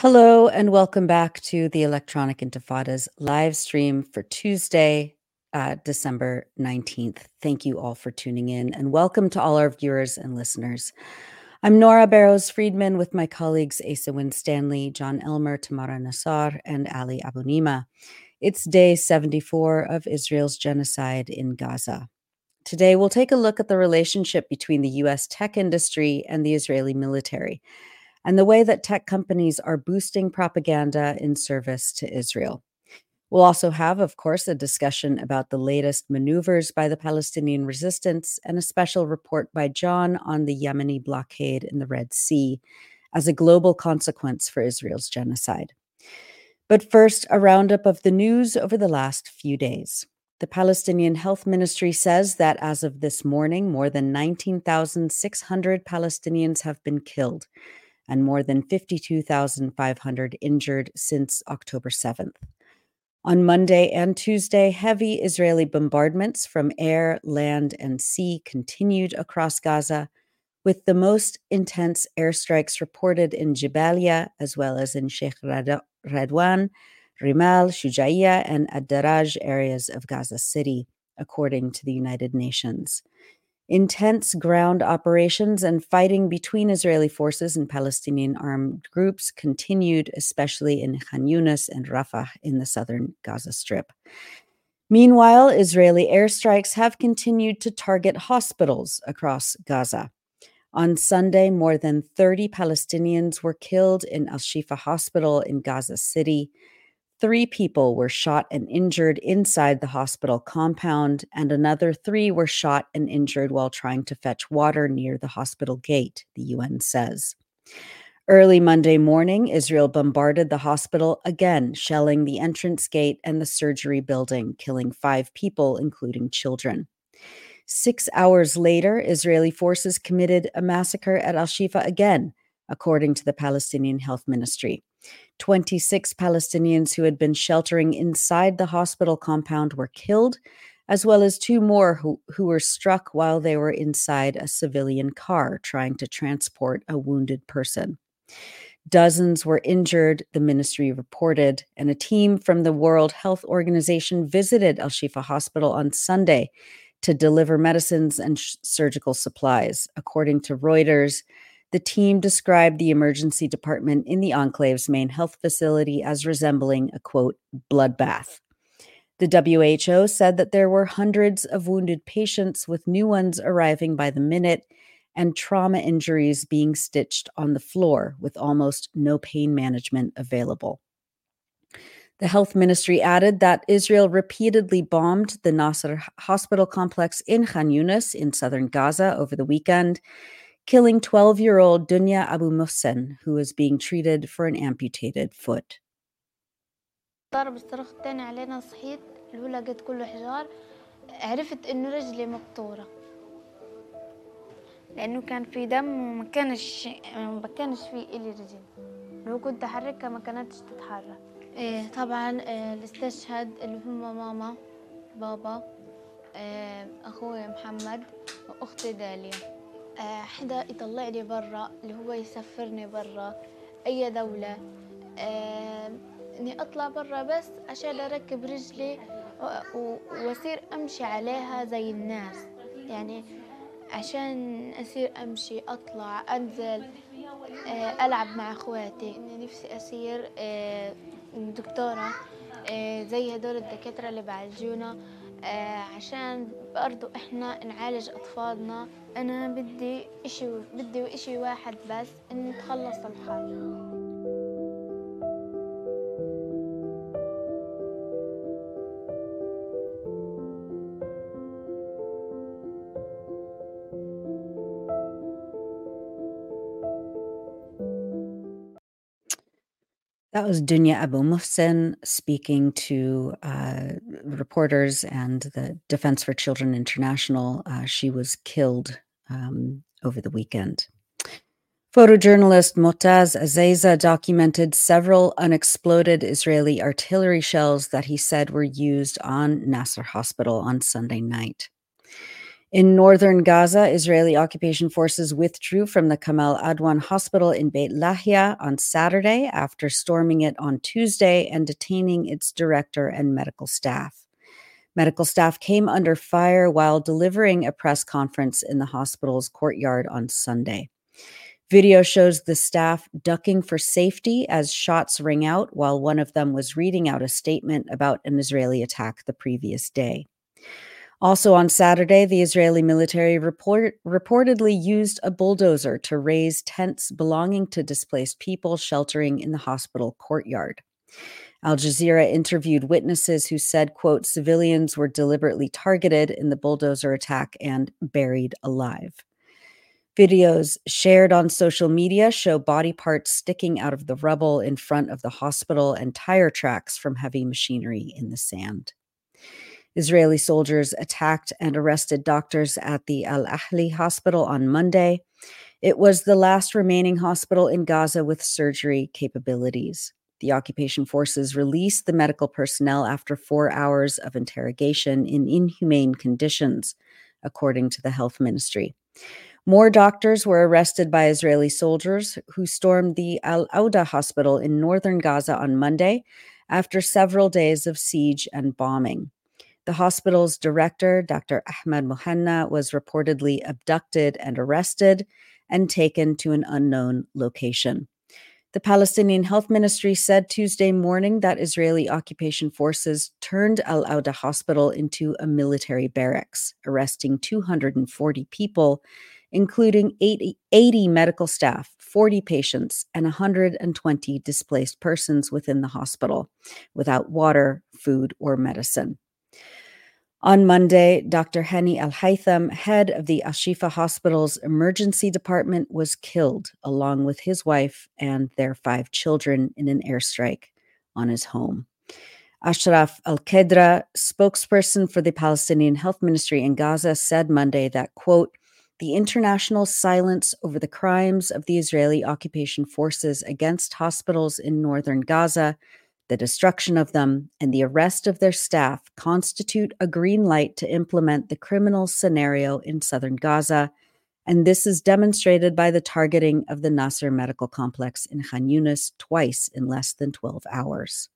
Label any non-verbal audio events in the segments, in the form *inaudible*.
Hello, and welcome back to the Electronic Intifada's live stream for Tuesday, uh, December 19th. Thank you all for tuning in, and welcome to all our viewers and listeners. I'm Nora Barrows Friedman with my colleagues Asa Winstanley, Jon Elmer, Tamara Nassar, and Ali Abunimah. It's day 74 of Israel's genocide in Gaza. Today, we'll take a look at the relationship between the U.S. tech industry and the Israeli military and the way that tech companies are boosting propaganda in service to Israel. We'll also have, of course, a discussion about the latest maneuvers by the Palestinian resistance and a special report by Jon on the Yemeni blockade in the Red Sea as a global consequence for Israel's genocide. But first, a roundup of the news over the last few days. The Palestinian Health Ministry says that as of this morning, more than 19,600 Palestinians have been killed and more than 52,500 injured since October 7th. On Monday and Tuesday, heavy Israeli bombardments from air, land, and sea continued across Gaza, with the most intense airstrikes reported in Jabalia as well as in Sheikh Radwan, Rimal, Shujaiya, and Ad-Daraj areas of Gaza City, according to the United Nations. Intense ground operations and fighting between Israeli forces and Palestinian armed groups continued, especially in Khan Yunis and Rafah in the southern Gaza Strip. Meanwhile, Israeli airstrikes have continued to target hospitals across Gaza. On Sunday, more than 30 Palestinians were killed in Al Shifa Hospital in Gaza City. Three people were shot and injured inside the hospital compound, and another three were shot and injured while trying to fetch water near the hospital gate, the UN says. Early Monday morning, Israel bombarded the hospital again, shelling the entrance gate and the surgery building, killing five people, including children. Six hours later, Israeli forces committed a massacre at Al Shifa again, according to the Palestinian Health Ministry. 26 Palestinians who had been sheltering inside the hospital compound were killed, as well as two more who, who were struck while they were inside a civilian car trying to transport a wounded person. Dozens were injured, the ministry reported, and a team from the World Health Organization visited Al Shifa Hospital on Sunday to deliver medicines and sh- surgical supplies. According to Reuters, the team described the emergency department in the enclave's main health facility as resembling a quote, bloodbath. The WHO said that there were hundreds of wounded patients, with new ones arriving by the minute, and trauma injuries being stitched on the floor, with almost no pain management available. The health ministry added that Israel repeatedly bombed the Nasser hospital complex in Khan Yunis in southern Gaza over the weekend killing 12 year old Dunya Abu Muhsen, who was being treated for an amputated foot. ضرب الصاروخ التاني علينا صحيت اللي هو لقيت كله حجار عرفت انه رجلي مقطورة لانه كان في دم وما كانش ما كانش في الي رجل لو كنت احركها ما كانتش تتحرك إيه طبعا إيه اللي استشهد اللي هم ماما بابا إيه اخوي محمد واختي داليا حدا يطلع لي برا اللي هو يسفرني برا أي دولة. إني أطلع برا بس عشان أركب رجلي وأصير أمشي عليها زي الناس. يعني عشان أصير أمشي أطلع أنزل ألعب مع أخواتي. إني نفسي أصير دكتورة زي هدول الدكاترة اللي بعالجونا. عشان برضو إحنا نعالج أطفالنا. أنا بدي إشي بدي إشي واحد بس إني تخلص الحرب That was Dunya Abu Muhsin speaking to uh, reporters and the Defense for Children International. Uh, she was killed um, over the weekend. Photojournalist Motaz Azaiza documented several unexploded Israeli artillery shells that he said were used on Nasser Hospital on Sunday night. In northern Gaza, Israeli occupation forces withdrew from the Kamal Adwan hospital in Beit Lahia on Saturday after storming it on Tuesday and detaining its director and medical staff. Medical staff came under fire while delivering a press conference in the hospital's courtyard on Sunday. Video shows the staff ducking for safety as shots ring out while one of them was reading out a statement about an Israeli attack the previous day. Also on Saturday, the Israeli military report, reportedly used a bulldozer to raze tents belonging to displaced people sheltering in the hospital courtyard. Al Jazeera interviewed witnesses who said, quote, civilians were deliberately targeted in the bulldozer attack and buried alive. Videos shared on social media show body parts sticking out of the rubble in front of the hospital and tire tracks from heavy machinery in the sand. Israeli soldiers attacked and arrested doctors at the Al Ahli hospital on Monday. It was the last remaining hospital in Gaza with surgery capabilities. The occupation forces released the medical personnel after four hours of interrogation in inhumane conditions, according to the health ministry. More doctors were arrested by Israeli soldiers who stormed the Al Auda hospital in northern Gaza on Monday after several days of siege and bombing. The hospital's director, Dr. Ahmad Muhanna, was reportedly abducted and arrested and taken to an unknown location. The Palestinian Health Ministry said Tuesday morning that Israeli occupation forces turned Al Auda Hospital into a military barracks, arresting 240 people, including 80, 80 medical staff, 40 patients, and 120 displaced persons within the hospital without water, food, or medicine. On Monday, Dr. Hani Al Haytham, head of the Ashifa Hospital's emergency department, was killed along with his wife and their five children in an airstrike on his home. Ashraf Al Qudra, spokesperson for the Palestinian Health Ministry in Gaza, said Monday that, quote, the international silence over the crimes of the Israeli occupation forces against hospitals in northern Gaza the destruction of them, and the arrest of their staff constitute a green light to implement the criminal scenario in southern Gaza. And this is demonstrated by the targeting of the Nasser Medical Complex in Khan Yunis twice in less than 12 hours.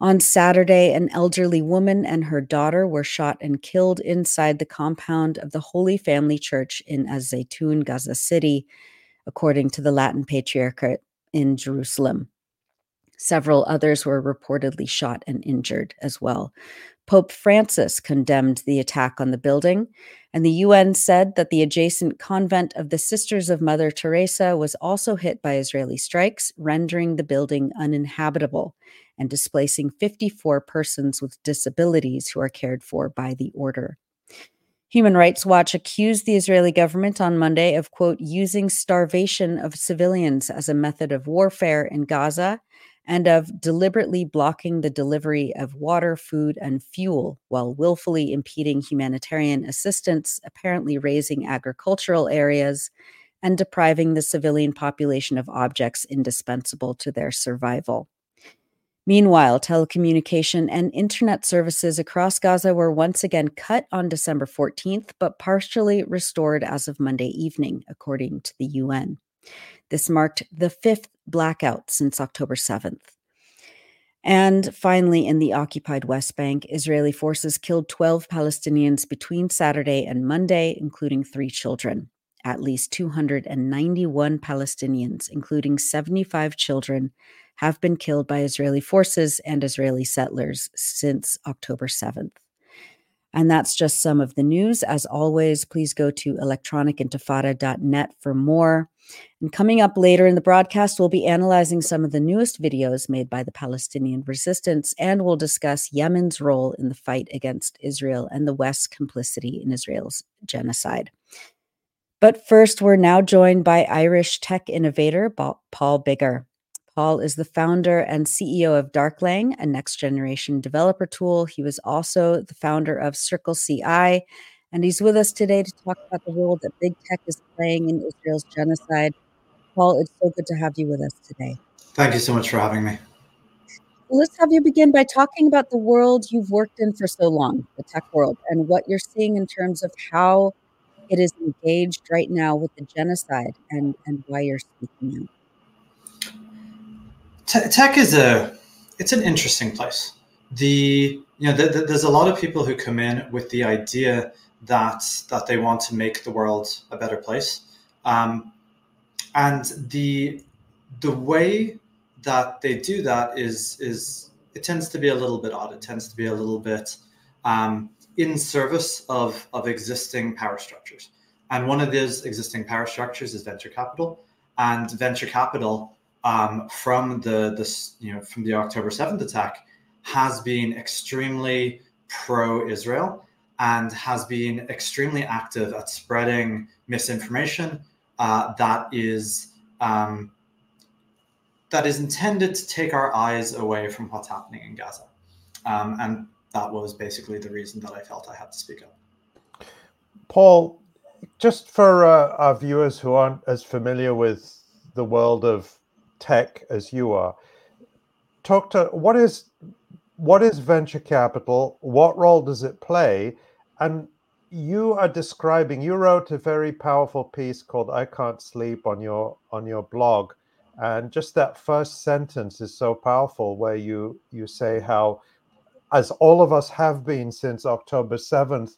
On Saturday, an elderly woman and her daughter were shot and killed inside the compound of the Holy Family Church in Az Zaytun, Gaza City, according to the Latin Patriarchate in Jerusalem. Several others were reportedly shot and injured as well. Pope Francis condemned the attack on the building, and the UN said that the adjacent convent of the Sisters of Mother Teresa was also hit by Israeli strikes, rendering the building uninhabitable and displacing 54 persons with disabilities who are cared for by the order. Human Rights Watch accused the Israeli government on Monday of, quote, using starvation of civilians as a method of warfare in Gaza and of deliberately blocking the delivery of water, food, and fuel while willfully impeding humanitarian assistance, apparently razing agricultural areas and depriving the civilian population of objects indispensable to their survival. Meanwhile, telecommunication and internet services across Gaza were once again cut on December 14th, but partially restored as of Monday evening, according to the UN. This marked the fifth blackout since October 7th. And finally, in the occupied West Bank, Israeli forces killed 12 Palestinians between Saturday and Monday, including three children. At least 291 Palestinians, including 75 children, have been killed by Israeli forces and Israeli settlers since October 7th. And that's just some of the news. As always, please go to electronicintifada.net for more. And coming up later in the broadcast, we'll be analyzing some of the newest videos made by the Palestinian resistance, and we'll discuss Yemen's role in the fight against Israel and the West's complicity in Israel's genocide. But first, we're now joined by Irish tech innovator Paul Biggar. Paul is the founder and CEO of Darklang, a next generation developer tool. He was also the founder of Circle CI, and he's with us today to talk about the role that big tech is playing in Israel's genocide. Paul, it's so good to have you with us today. Thank you so much for having me. let's have you begin by talking about the world you've worked in for so long, the tech world, and what you're seeing in terms of how it is engaged right now with the genocide and, and why you're speaking out. Tech is a it's an interesting place. The you know the, the, there's a lot of people who come in with the idea that that they want to make the world a better place, um, and the the way that they do that is is it tends to be a little bit odd. It tends to be a little bit um, in service of of existing power structures. And one of those existing power structures is venture capital. And venture capital um, from the this you know from the October seventh attack has been extremely pro-Israel and has been extremely active at spreading misinformation uh, that is um, that is intended to take our eyes away from what's happening in Gaza. Um, and that was basically the reason that I felt I had to speak up. Paul, just for uh, our viewers who aren't as familiar with the world of tech as you are, talk to what is what is venture capital? What role does it play? And you are describing. You wrote a very powerful piece called "I Can't Sleep" on your on your blog and just that first sentence is so powerful where you you say how as all of us have been since october 7th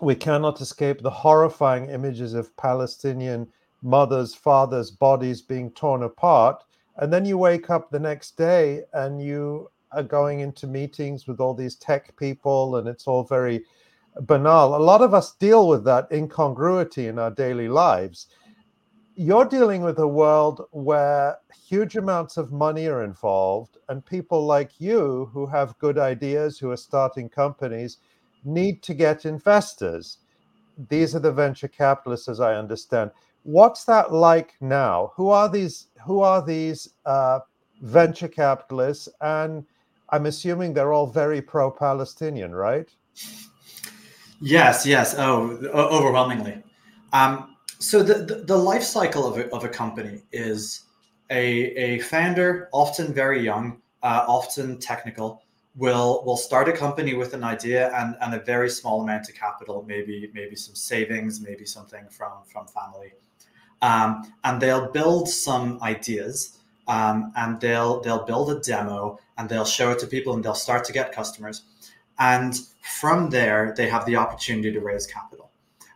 we cannot escape the horrifying images of palestinian mothers fathers bodies being torn apart and then you wake up the next day and you are going into meetings with all these tech people and it's all very banal a lot of us deal with that incongruity in our daily lives you're dealing with a world where huge amounts of money are involved, and people like you who have good ideas, who are starting companies, need to get investors. These are the venture capitalists, as I understand. What's that like now? Who are these? Who are these uh, venture capitalists? And I'm assuming they're all very pro-Palestinian, right? Yes, yes. Oh, overwhelmingly. Um, so the, the, the, life cycle of a, of a company is a, a founder, often very young, uh, often technical, will will start a company with an idea and, and a very small amount of capital, maybe maybe some savings, maybe something from from family, um, and they'll build some ideas, um, and they'll they'll build a demo and they'll show it to people and they'll start to get customers, and from there they have the opportunity to raise capital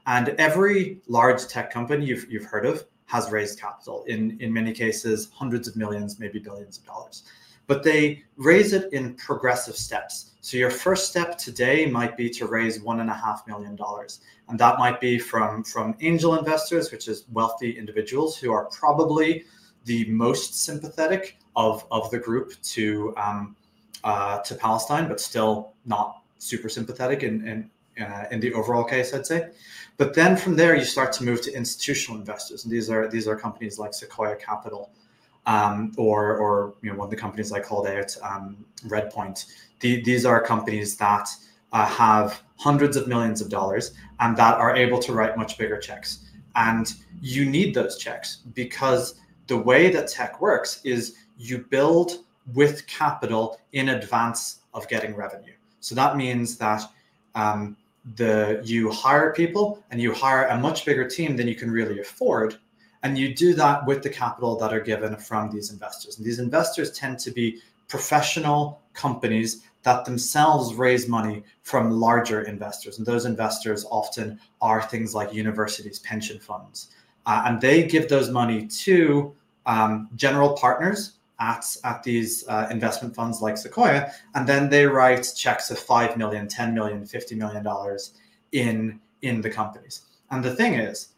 and every large tech company you've, you've heard of has raised capital in, in many cases, hundreds of millions, maybe billions of dollars. But they raise it in progressive steps. So your first step today might be to raise one and a half million dollars. And that might be from, from angel investors, which is wealthy individuals who are probably the most sympathetic of, of the group to um, uh, to Palestine, but still not super sympathetic in, in, uh, in the overall case, I'd say. But then from there, you start to move to institutional investors, and these are these are companies like Sequoia Capital, um, or or you know one of the companies I called out, um, Redpoint. The, these are companies that uh, have hundreds of millions of dollars and that are able to write much bigger checks. And you need those checks because the way that tech works is you build with capital in advance of getting revenue. So that means that um, the you hire people and you hire a much bigger team than you can really afford and you do that with the capital that are given from these investors. And these investors tend to be professional companies that themselves raise money from larger investors. And those investors often are things like universities pension funds. Uh, and they give those money to um, general partners at, at these uh, investment funds like Sequoia, and then they write checks of 5 million, 10 million, 50 million dollars in in the companies. And the thing is,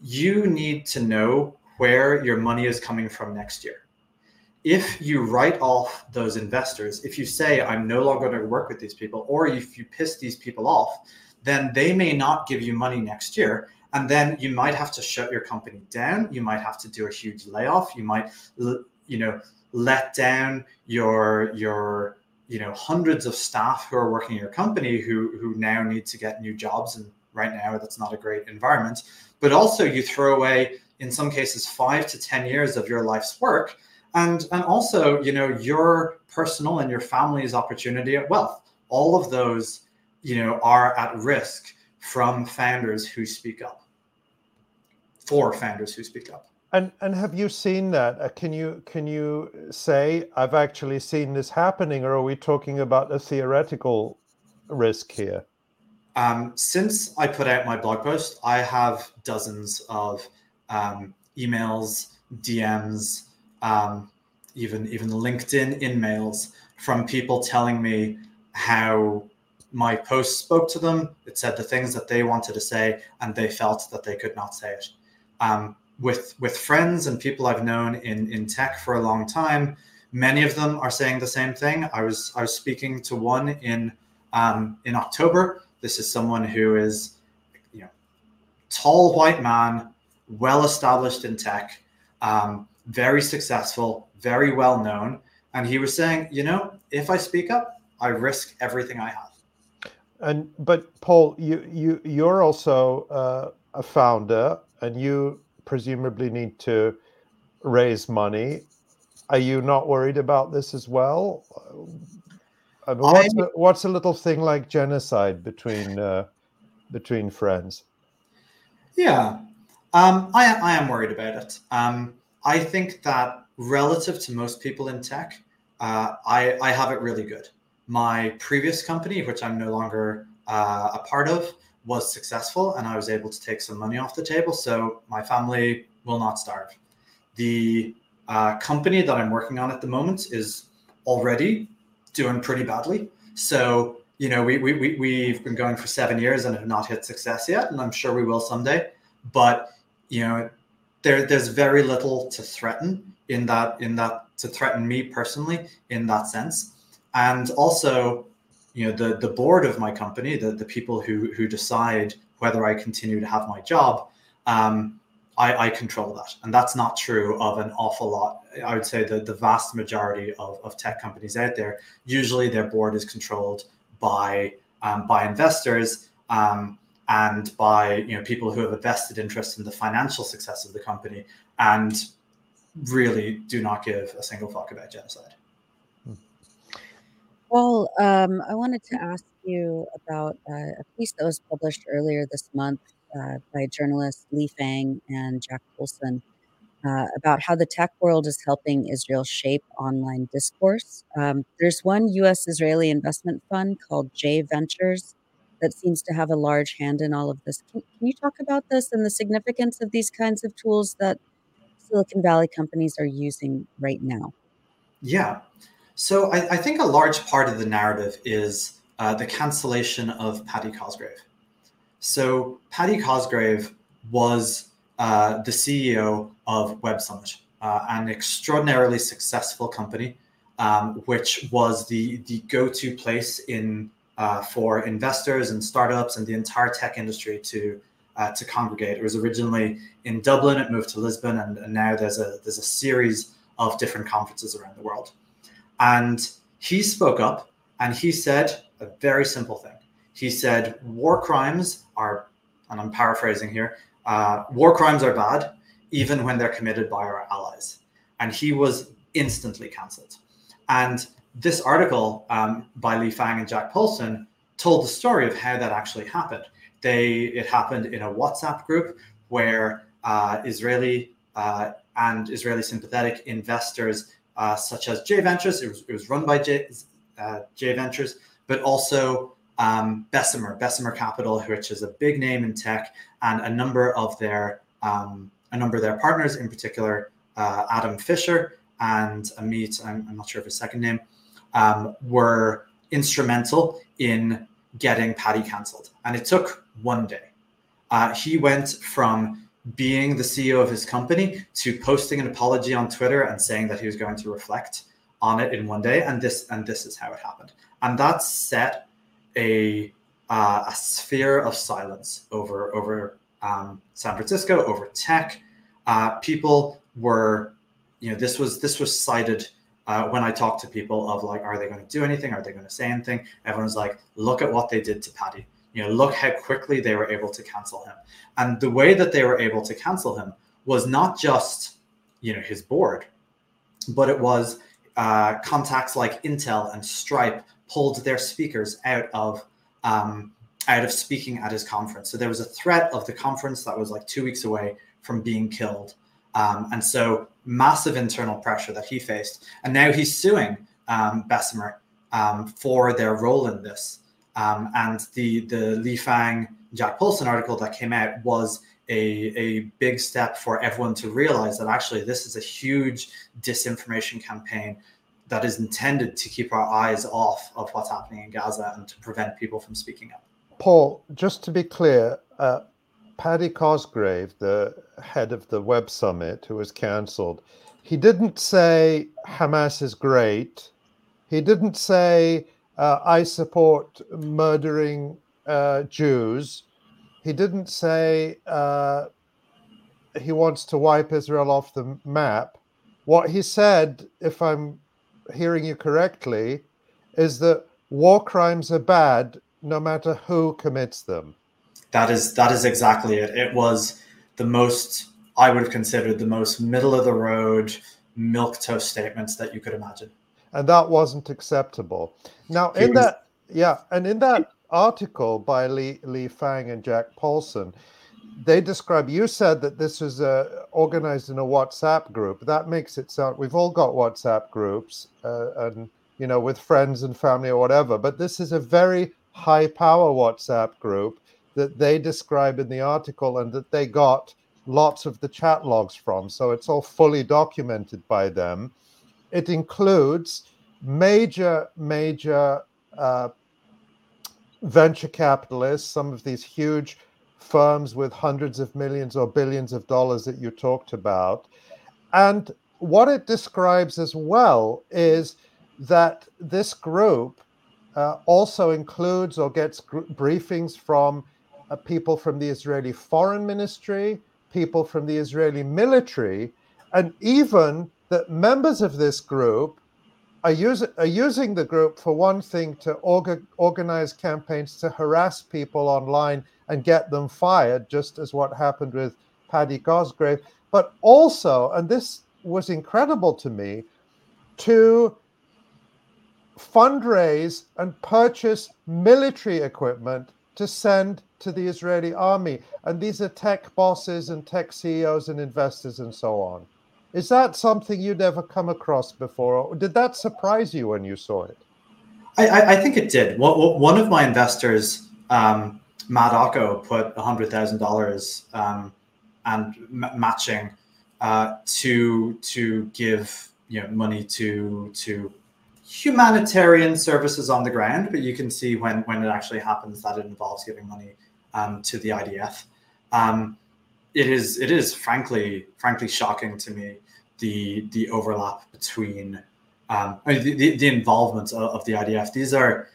you need to know where your money is coming from next year. If you write off those investors, if you say I'm no longer going to work with these people, or if you piss these people off, then they may not give you money next year. And then you might have to shut your company down. You might have to do a huge layoff. You might you know let down your your you know hundreds of staff who are working in your company who who now need to get new jobs and right now that's not a great environment but also you throw away in some cases five to ten years of your life's work and and also you know your personal and your family's opportunity at wealth. All of those you know are at risk from founders who speak up. For founders who speak up. And and have you seen that? Uh, can you can you say i've actually seen this happening or are we talking about a theoretical risk here um, since i put out my blog post i have dozens of um, emails dms um, even even LinkedIn in mails from people telling me how my post spoke to them. It said the things that they wanted to say, and they felt that they could not say it. Um, with with friends and people I've known in in tech for a long time, many of them are saying the same thing. I was I was speaking to one in um, in October. This is someone who is, you know, tall white man, well established in tech. Um, very successful, very well known. And he was saying, you know, if I speak up, I risk everything I have. And but Paul, you you you're also uh, a founder, and you presumably need to raise money. Are you not worried about this as well? I mean, what's, a, what's a little thing like genocide between uh, between friends? Yeah, um, I, I am worried about it. Um, I think that relative to most people in tech, uh, I, I have it really good. My previous company, which I'm no longer uh, a part of, was successful and I was able to take some money off the table. So my family will not starve. The uh, company that I'm working on at the moment is already doing pretty badly. So, you know, we, we, we, we've been going for seven years and have not hit success yet. And I'm sure we will someday. But, you know, there there's very little to threaten in that in that to threaten me personally in that sense and also you know the the board of my company the, the people who who decide whether i continue to have my job um, I, I control that and that's not true of an awful lot i would say that the vast majority of, of tech companies out there usually their board is controlled by um, by investors um, and by you know people who have a vested interest in the financial success of the company and really do not give a single fuck about genocide. Well, um, I wanted to ask you about uh, a piece that was published earlier this month uh, by journalists Lee Fang and Jack Poulson uh, about how the tech world is helping Israel shape online discourse. Um, there's one U.S. Israeli investment fund called J Ventures that seems to have a large hand in all of this. Can, can you talk about this and the significance of these kinds of tools that Silicon Valley companies are using right now? Yeah. So I, I think a large part of the narrative is uh, the cancellation of Paddy Cosgrave. So Paddy Cosgrave was uh, the CEO of Web Summit, uh, an extraordinarily successful company, um, which was the the go-to place in uh, for investors and startups and the entire tech industry to uh, to congregate. It was originally in Dublin, it moved to Lisbon, and, and, now there's a there's a series of different conferences around the world. And he spoke up and he said a very simple thing. He said war crimes are, and I'm paraphrasing here, uh, war crimes are bad even when they're committed by our allies. And he was instantly cancelled. And this article um, by Lee Fang and Jack Poulson told the story of how that actually happened. They it happened in a WhatsApp group where uh, Israeli uh, and Israeli sympathetic investors uh, such as J Ventures, it was, it was run by J, uh, J Ventures, but also um, Bessemer, Bessemer Capital, which is a big name in tech, and a number of their um, a number of their partners, in particular uh, Adam Fisher and Amit. I'm, I'm not sure of his second name um, were instrumental in getting Paddy cancelled. And it took one day. Uh, he went from being the CEO of his company to posting an apology on Twitter and saying that he was going to reflect on it in one day. And this and this is how it happened. And that set a uh, a sphere of silence over over um, San Francisco, over tech. Uh, people were, you know, this was this was cited uh, when I talked to people of like, are they going to do anything? Are they going to say anything? Everyone's like, look at what they did to Paddy. You know, look how quickly they were able to cancel him. And the way that they were able to cancel him was not just, you know, his board, but it was uh, contacts like Intel and Stripe pulled their speakers out of um, out of speaking at his conference. So there was a threat of the conference that was like two weeks away from being killed, um, and so massive internal pressure that he faced. And now he's suing um, Bessemer um, for their role in this. Um, and the the Lee Fang Jack Poulson article that came out was a, a big step for everyone to realize that actually this is a huge disinformation campaign that is intended to keep our eyes off of what's happening in Gaza and to prevent people from speaking up. Paul, just to be clear, uh, Paddy Cosgrave, the head of the Web Summit, who was cancelled, he didn't say Hamas is great. He didn't say uh, I support murdering uh, Jews. He didn't say uh, he wants to wipe Israel off the map. What he said, if I'm hearing you correctly, is that war crimes are bad no matter who commits them. That is that is exactly it. It was the most I would have considered the most middle of the road milk toast statements that you could imagine. And that wasn't acceptable. Now in that yeah, and in that article by Lee, Li Fang and Jack Poulson, they describe. You said that this was uh, organized in a WhatsApp group. That makes it sound we've all got WhatsApp groups, uh, and you know, with friends and family or whatever. But this is a very high power WhatsApp group that they describe in the article, and that they got lots of the chat logs from. So it's all fully documented by them. It includes major, major uh, venture capitalists, some of these huge firms with hundreds of millions or billions of dollars that you talked about. And what it describes as well is that this group uh, also includes or gets gr- briefings from uh, people from the Israeli Foreign Ministry, people from the Israeli military, and even that members of this group are, use, are using the group for one thing to orga, organize campaigns to harass people online and get them fired, just as what happened with Paddy Cosgrave, but also, and this was incredible to me, to fundraise and purchase military equipment to send to the Israeli army. And these are tech bosses and tech CEOs and investors and so on. Is that something you'd ever come across before? Or did that surprise you when you saw it? I, I think it did. One of my investors, um, Matt Ocko, put $100,000 um, and m- matching uh, to to give you know money to to humanitarian services on the ground, but you can see when when it actually happens that it involves giving money um, to the IDF. Um, it is it is frankly frankly shocking to me the the overlap between um, I mean, the, the involvement of, of, the IDF. These are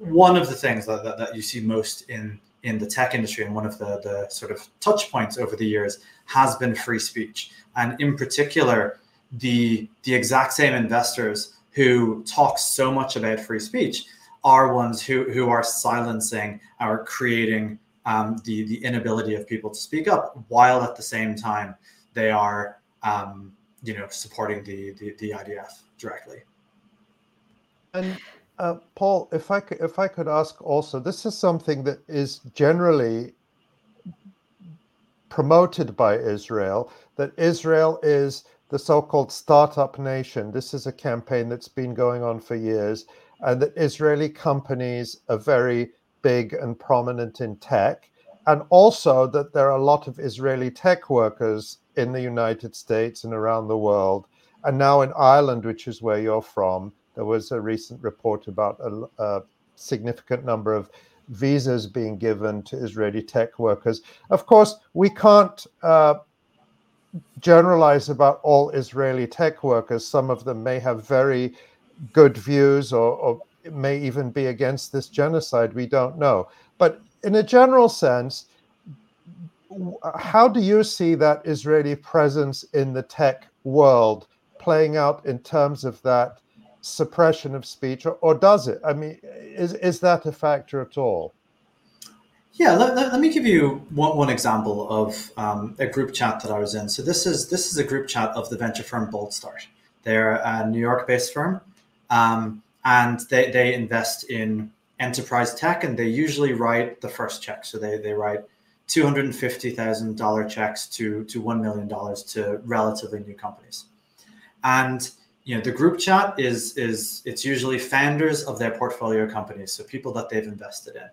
one of the things that, that, that, you see most in in the tech industry, and one of the the sort of touch points over the years has been free speech, and in particular the the exact same investors who talk so much about free speech are ones who who are silencing, are creating um, the the inability of people to speak up, while at the same time they are um, you know supporting the, the the, IDF directly. And uh, Paul, if I could, if I could ask also, this is something that is generally promoted by Israel. That Israel is the so-called startup nation. This is a campaign that's been going on for years, and that Israeli companies are very big and prominent in tech, and also that there are a lot of Israeli tech workers in the United States and around the world. And now in Ireland, which is where you're from, there was a recent report about a, a significant number of visas being given to Israeli tech workers. Of course, we can't uh, generalize about all Israeli tech workers. Some of them may have very good views or, or may even be against this genocide. We don't know. But in a general sense, how do you see that Israeli presence in the tech world playing out in terms of that suppression of speech, or, or does it? I mean, is, is that a factor at all? Yeah, let, let, let, me give you one, one example of um, a group chat that I was in. So this is this is a group chat of the venture firm Boldstart. They're a New York-based firm, um, and they they invest in enterprise tech, and they usually write the first check. So they they write two hundred and fifty thousand dollar checks to to one million dollars to relatively new companies, and you know the group chat is is it's usually founders of their portfolio companies, so people that they've invested in,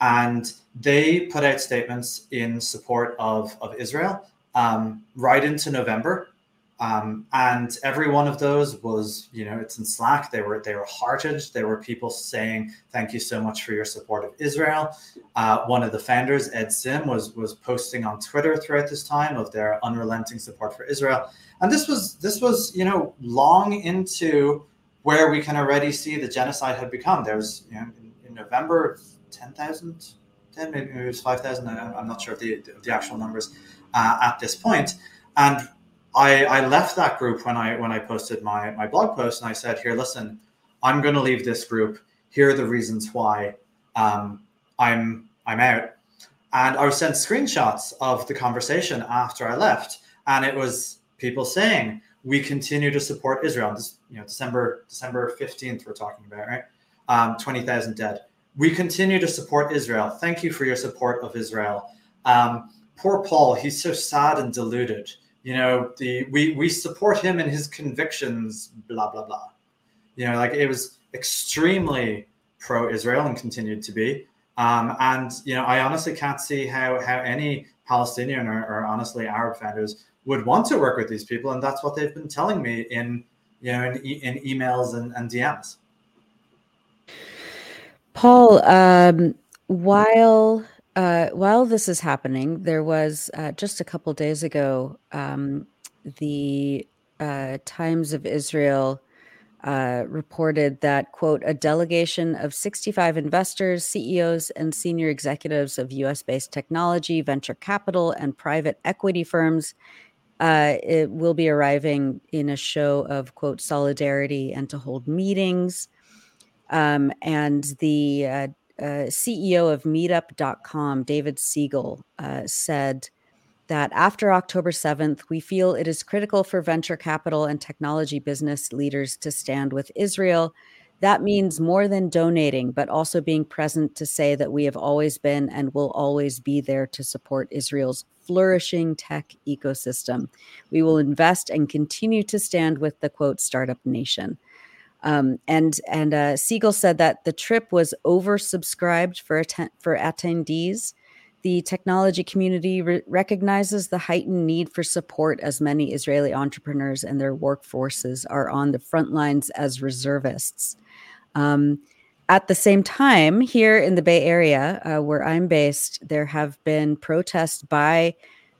and they put out statements in support of of Israel um, right into November um, and every one of those was, you know, it's in Slack. They were they were hearted. There were people saying, "Thank you so much for your support of Israel." Uh, one of the founders, Ed Sim, was was posting on Twitter throughout this time of their unrelenting support for Israel. And this was this was you know long into where we can already see the genocide had become. There was you know in, in November, ten thousand, ten maybe it was five thousand. I'm not sure of the the actual numbers uh, at this point, and I, I left that group when I when I posted my my blog post and I said, here, listen, I'm going to leave this group. Here are the reasons why um, I'm I'm out. And I was sent screenshots of the conversation after I left, and it was people saying, "We continue to support Israel." This, you know, December December fifteenth, we're talking about, right? Um, Twenty thousand dead. We continue to support Israel. Thank you for your support of Israel. Um, poor Paul, he's so sad and deluded you know the we we support him in his convictions blah blah blah. You know like it was extremely pro-israel and continued to be. Um, and you know i honestly can't see how how any palestinian or, or honestly arab founders would want to work with these people and that's what they've been telling me in you know in, in emails and, and dms paul um, while uh, while this is happening, there was uh, just a couple days ago um, the uh, Times of Israel uh, reported that quote a delegation of 65 investors, CEOs, and senior executives of U.S.-based technology, venture capital, and private equity firms. Uh, it will be arriving in a show of quote solidarity and to hold meetings um, and the uh, CEO of Meetup.com, David Siegel, uh, said that after October 7th, we feel it is critical for venture capital and technology business leaders to stand with Israel. That means more than donating, but also being present to say that we have always been and will always be there to support Israel's flourishing tech ecosystem. We will invest and continue to stand with the quote startup nation. Um, and and uh, Siegel said that the trip was oversubscribed for atten- for attendees. The technology community re- recognizes the heightened need for support as many Israeli entrepreneurs and their workforces are on the front lines as reservists. Um, at the same time, here in the Bay Area, uh, where I'm based, there have been protests by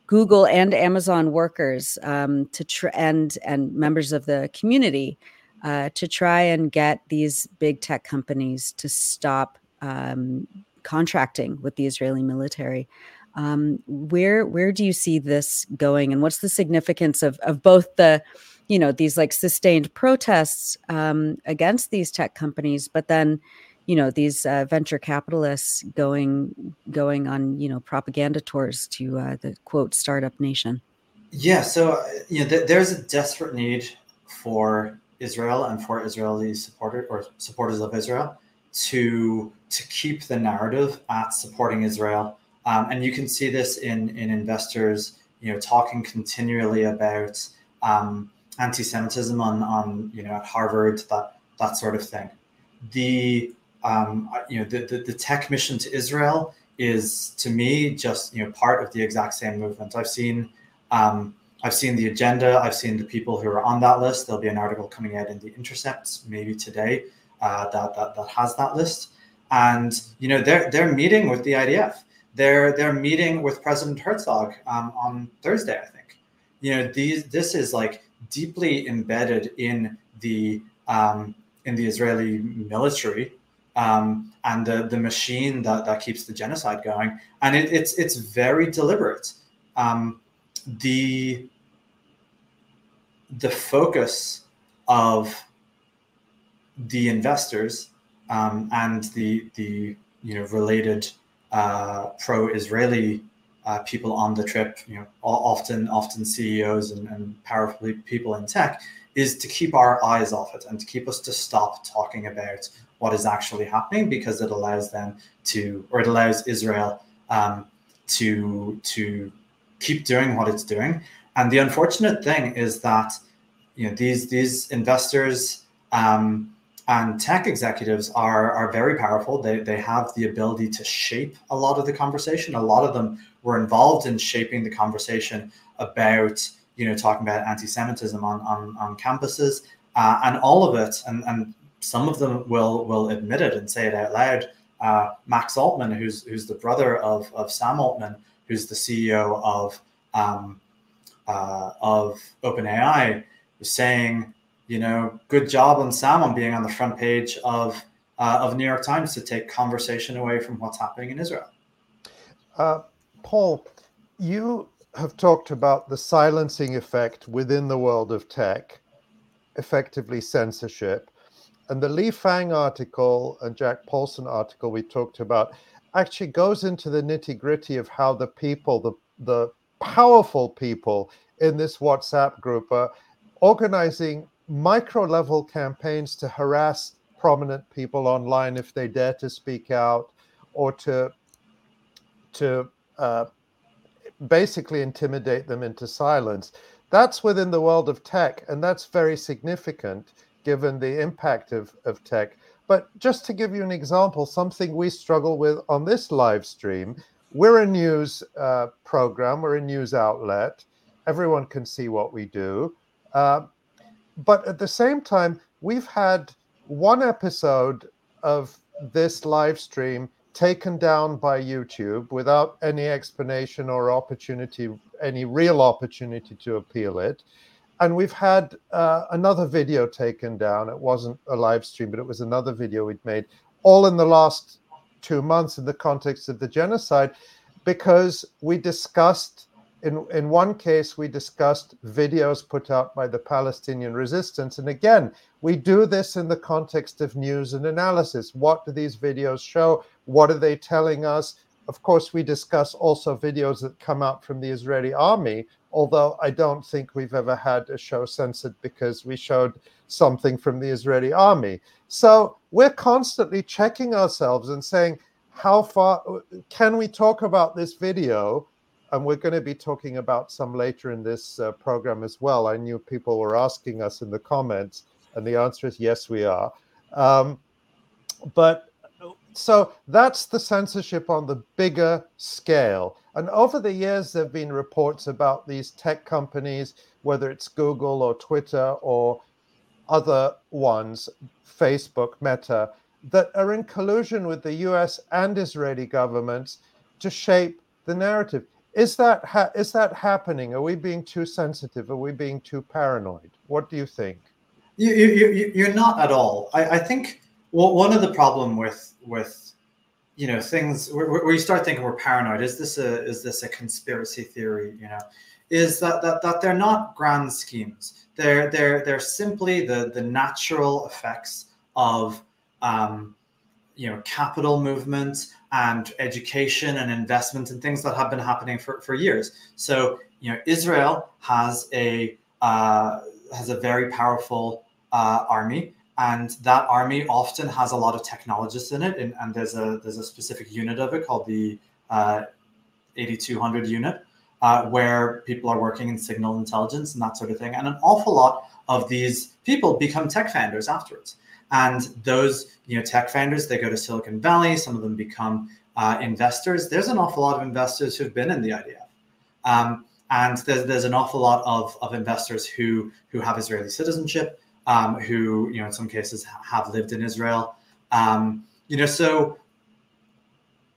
Google and Amazon workers um, to tr- and and members of the community uh, to try and get these big tech companies to stop um, contracting with the Israeli military. Um, where where do you see this going, and what's the significance of of both the you know these like sustained protests um, against these tech companies, but then you know these uh, venture capitalists going going on you know propaganda tours to uh, the quote startup nation. Yeah, so uh, you know th- there's a desperate need for Israel and for Israeli supporters or supporters of Israel to to keep the narrative at supporting Israel. Um, and you can see this in in investors, you know, talking continually about um, anti-Semitism on on you know at Harvard, that that sort of thing. The um, you know the, the, the tech mission to Israel is to me just you know part of the exact same movement. I've seen um, I've seen the agenda. I've seen the people who are on that list. There'll be an article coming out in the Intercept maybe today uh, that, that that has that list. And you know they're they're meeting with the IDF. They're they're meeting with President Herzog um, on Thursday, I think. You know these this is like deeply embedded in the um, in the Israeli military um, and the, the machine that, that keeps the genocide going. And it, it's it's very deliberate. Um, the the focus of the investors um, and the the you know related uh, pro-Israeli uh, people on the trip, you know, often often CEOs and, and powerful people in tech, is to keep our eyes off it and to keep us to stop talking about what is actually happening because it allows them to, or it allows Israel um, to to keep doing what it's doing. And the unfortunate thing is that you know these these investors um, and tech executives are are very powerful. They they have the ability to shape a lot of the conversation. A lot of them were involved in shaping the conversation about you know talking about anti-Semitism on on, on campuses uh, and all of it. And and some of them will will admit it and say it out loud. Uh, Max Altman, who's who's the brother of of Sam Altman, who's the CEO of um, uh, of OpenAI, was saying you know, good job on Sam on being on the front page of uh, of New York Times to take conversation away from what's happening in Israel. Uh, Paul, you have talked about the silencing effect within the world of tech, effectively censorship. And the Lee Fang article and Jack Poulson article we talked about actually goes into the nitty gritty of how the people, the, the powerful people in this WhatsApp group are organizing micro level campaigns to harass prominent people online if they dare to speak out or to to uh, basically intimidate them into silence. That's within the world of tech and that's very significant given the impact of, of tech. But just to give you an example something we struggle with on this live stream we're a news uh, program we're a news outlet everyone can see what we do uh, but at the same time, we've had one episode of this live stream taken down by YouTube without any explanation or opportunity, any real opportunity to appeal it. And we've had uh, another video taken down. It wasn't a live stream, but it was another video we'd made, all in the last two months in the context of the genocide, because we discussed in, in one case, we discussed videos put out by the Palestinian resistance. And again, we do this in the context of news and analysis. What do these videos show? What are they telling us? Of course, we discuss also videos that come out from the Israeli army, although I don't think we've ever had a show censored because we showed something from the Israeli army. So we're constantly checking ourselves and saying, how far can we talk about this video? and we're going to be talking about some later in this uh, program as well. I knew people were asking us in the comments, and the answer is yes, we are. Um, but so that's the censorship on the bigger scale. And over the years, there have been reports about these tech companies, whether it's Google or Twitter or other ones, Facebook, Meta, that are in collusion with the US and Israeli governments to shape the narrative. Is that ha- is that happening? Are we being too sensitive? Are we being too paranoid? What do you think? You, you, you're not at all. I, I think one of the problem with with you know things where, where, you start thinking we're paranoid. Is this a is this a conspiracy theory? You know, is that that that they're not grand schemes. They're they're they're simply the the natural effects of um, you know capital movements and education and investment and things that have been happening for, for years. So you know, Israel has a uh, has a very powerful uh, army, and that army often has a lot of technologists in it. And, and there's a there's a specific unit of it called the uh, 8200 unit, uh, where people are working in signal intelligence and that sort of thing. And an awful lot of these people become tech founders afterwards. And those, you know, tech founders, they go to Silicon Valley. Some of them become uh, investors. There's an awful lot of investors who've been in the IDF. Um, and there's, there's an awful lot of, of investors who who have Israeli citizenship, um, who you know in some cases have lived in Israel. Um, you know, so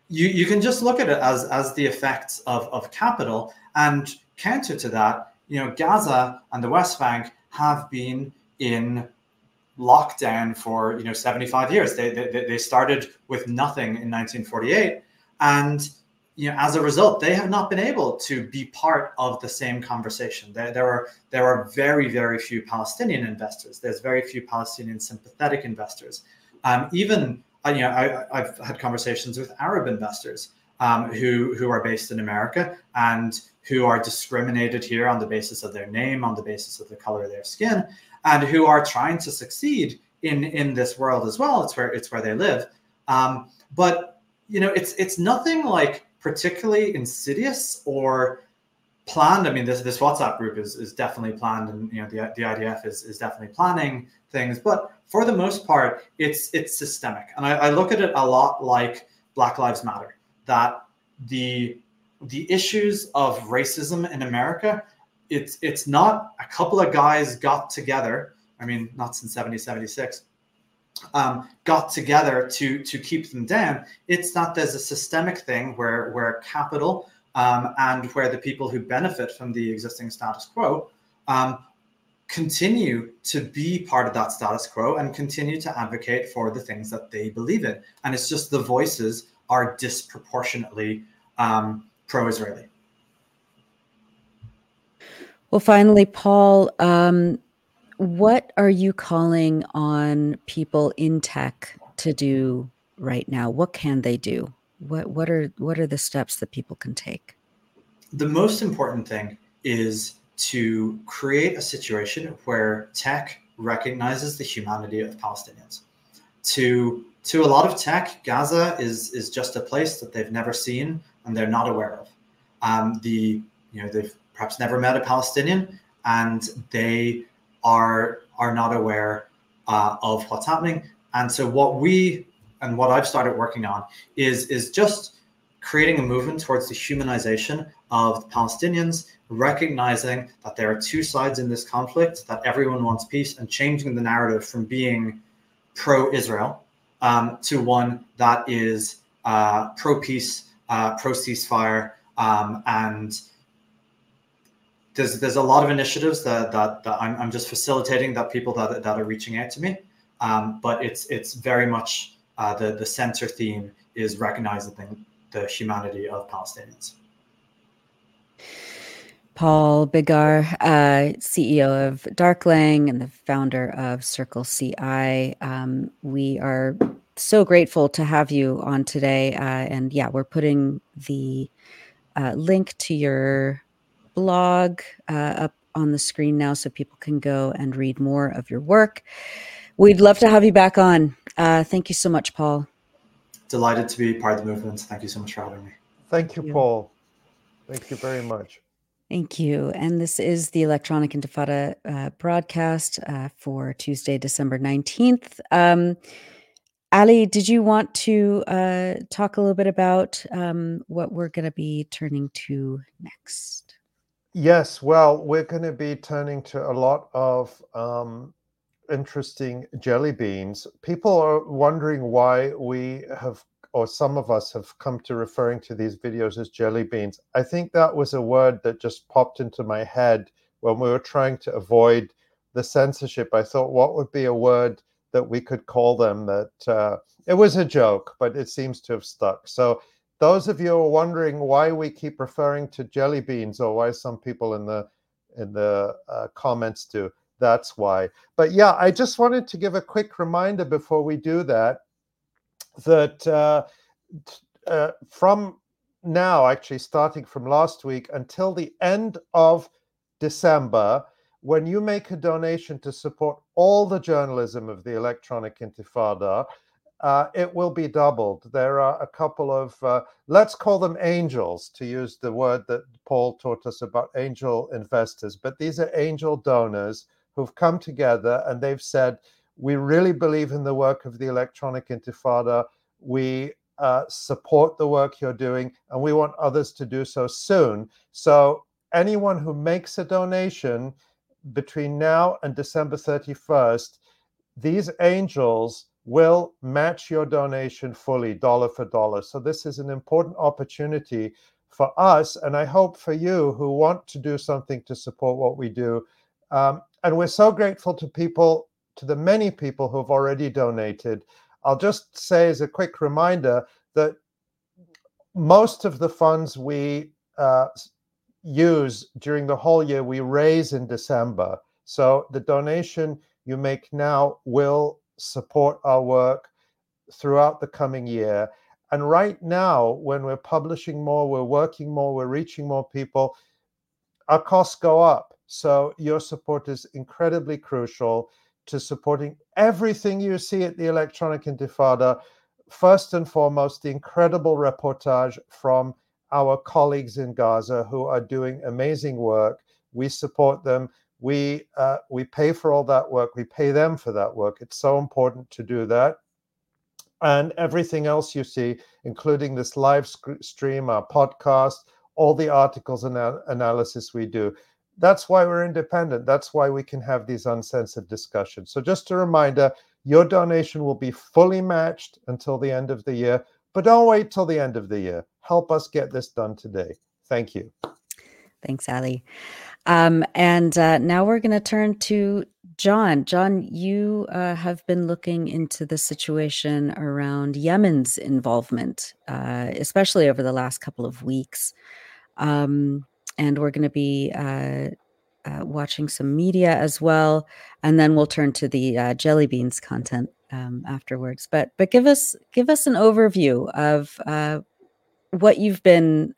you you can just look at it as as the effects of of capital, and counter to that, you know, Gaza and the West Bank have been in lockdown for you know 75 years. They, they, they started with nothing in 1948, and you know as a result, they have not been able to be part of the same conversation. There, there are there are very very few Palestinian investors. There's very few Palestinian sympathetic investors. Um, even you know I, I've had conversations with Arab investors um, who who are based in America and who are discriminated here on the basis of their name, on the basis of the color of their skin, and who are trying to succeed in in this world as well. It's where it's where they live. Um, but you know, it's it's nothing like particularly insidious or planned. I mean, this this WhatsApp group is is definitely planned, and you know, the the IDF is is definitely planning things. But for the most part, it's it's systemic, and I, I look at it a lot like Black Lives Matter. That the the issues of racism in America, it's it's not a couple of guys got together. I mean, not since 1776, um, got together to to keep them down. It's that there's a systemic thing where where capital um, and where the people who benefit from the existing status quo um, continue to be part of that status quo and continue to advocate for the things that they believe in. And it's just the voices are disproportionately um, pro-Israeli. Well, finally, Paul, um, what are you calling on people in tech to do right now? What can they do? What what are what are the steps that people can take? The most important thing is to create a situation where tech recognizes the humanity of Palestinians. To to a lot of tech, Gaza is is just a place that they've never seen and they're not aware of. Um, the you know they've perhaps never met a Palestinian and they are are not aware uh, of what's happening. And so what we and what I've started working on is is just creating a movement towards the humanization of the Palestinians, recognizing that there are two sides in this conflict, that everyone wants peace, and changing the narrative from being pro-Israel um, to one that is uh, pro-peace, uh, pro-ceasefire, um, and there's there's a lot of initiatives that that, that I'm, I'm just facilitating that people that, that are reaching out to me um, but it's it's very much uh, the the center theme is recognizing the humanity of Palestinians. Paul Biggar, uh, CEO of Darklang and the founder of Circle CI. Um, we are so grateful to have you on today. Uh, and yeah, we're putting the uh, link to your blog uh, up on the screen now so people can go and read more of your work. We'd love to have you back on. Uh, thank you so much, Paul. Delighted to be part of the movement. Thank you so much for having me. Thank you, Paul. Thank you very much. Thank you. And this is the Electronic Intifada uh, broadcast uh, for Tuesday, December 19th. Um, Ali, did you want to uh, talk a little bit about um, what we're going to be turning to next? Yes, well, we're going to be turning to a lot of um, interesting jelly beans. People are wondering why we have, or some of us have come to referring to these videos as jelly beans. I think that was a word that just popped into my head when we were trying to avoid the censorship. I thought, what would be a word that we could call them that uh, it was a joke, but it seems to have stuck. So those of you who are wondering why we keep referring to jelly beans or why some people in the in the uh, comments do that's why but yeah i just wanted to give a quick reminder before we do that that uh, uh, from now actually starting from last week until the end of december when you make a donation to support all the journalism of the electronic intifada uh, it will be doubled. There are a couple of, uh, let's call them angels, to use the word that Paul taught us about angel investors. But these are angel donors who've come together and they've said, we really believe in the work of the Electronic Intifada. We uh, support the work you're doing, and we want others to do so soon. So, anyone who makes a donation between now and December 31st, these angels will match your donation fully, dollar for dollar. So, this is an important opportunity for us, and I hope for you who want to do something to support what we do. Um, and we're so grateful to people, to the many people who have already donated. I'll just say as a quick reminder that most of the funds we uh, use during the whole year we raise in December. So the donation you make now will support our work throughout the coming year. And right now, when we're publishing more, we're working more, we're reaching more people, our costs go up. So your support is incredibly crucial to supporting everything you see at the Electronic Intifada. First and foremost, the incredible reportage from our colleagues in Gaza who are doing amazing work. We support them. We uh, we pay for all that work. We pay them for that work. It's so important to do that. And everything else you see, including this live sc- stream, our podcast, all the articles and analysis we do. That's why we're independent. That's why we can have these uncensored discussions. So, just a reminder your donation will be fully matched until the end of the year, but don't wait till the end of the year. Help us get this done today. Thank you. Thanks, Ali. Um, and uh, now we're going to turn to Jon. Jon, you uh, have been looking into the situation around Yemen's involvement, uh, especially over the last couple of weeks. Um, and we're going to be uh, uh, watching some media as well, and then we'll turn to the uh, jelly beans content um, afterwards. But but give us give us an overview of what you've been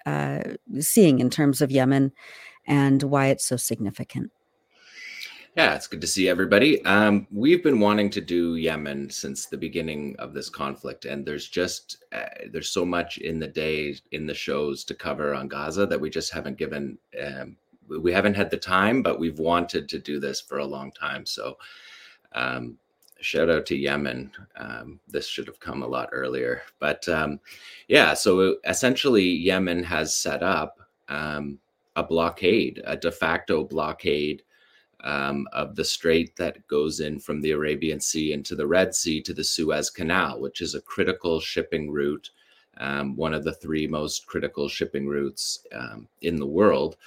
seeing in terms of Yemen and why it's so significant. Yeah, it's good to see everybody. Um, we've been wanting to do Yemen since the beginning of this conflict, and there's just uh, there's so much in the day in the shows to cover on Gaza that we just haven't given um, we haven't had the time, but we've wanted to do this for a long time. So, um, shout out to Yemen. Um, this should have come a lot earlier, but um, yeah. So essentially, Yemen has set up um, a blockade, a de facto blockade um, of the strait that goes in from the Arabian Sea into the Red Sea to the Suez Canal, which is a critical shipping route, um, one of the three most critical shipping routes um, in the world.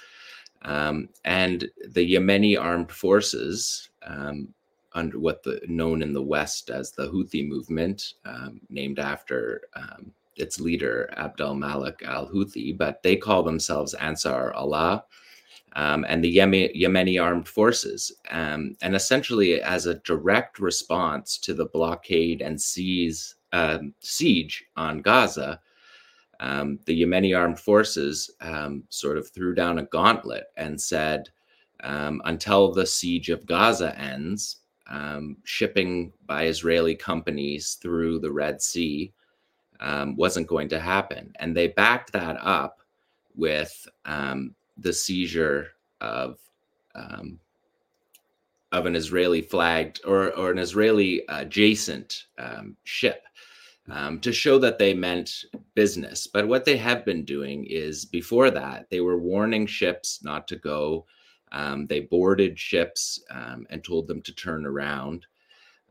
Um, and the Yemeni armed forces, um, under what the known in the West as the Houthi movement, um, named after its leader Abdel Malik al Houthi, but they call themselves Ansar Allah um, and the Yemeni armed forces. Um, and essentially, as a direct response to the blockade and seize, um, siege on Gaza, um, the Yemeni armed forces um, sort of threw down a gauntlet and said, um, until the siege of Gaza ends, shipping by Israeli companies through the Red Sea wasn't going to happen. And they backed that up with um, the seizure of um, of an Israeli flagged or or an Israeli adjacent um, ship um, to show that they meant business. But what they have been doing is before that they were warning ships not to go. Um, they boarded ships um, and told them to turn around.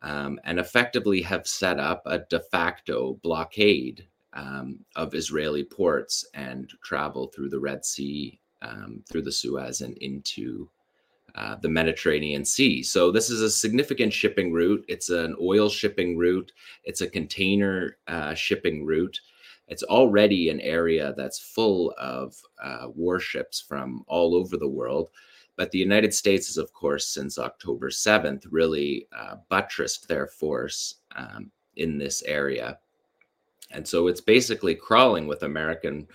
Um, and effectively have set up a de facto blockade um, of Israeli ports and travel through the Red Sea um, through the Suez and into uh, the Mediterranean Sea. So this is a significant shipping route. It's an oil shipping route. It's a container uh, shipping route. It's already an area that's full of uh, warships from all over the world. But the United States has, of course, since October 7th, really uh, buttressed their force um, in this area. And so it's basically crawling with American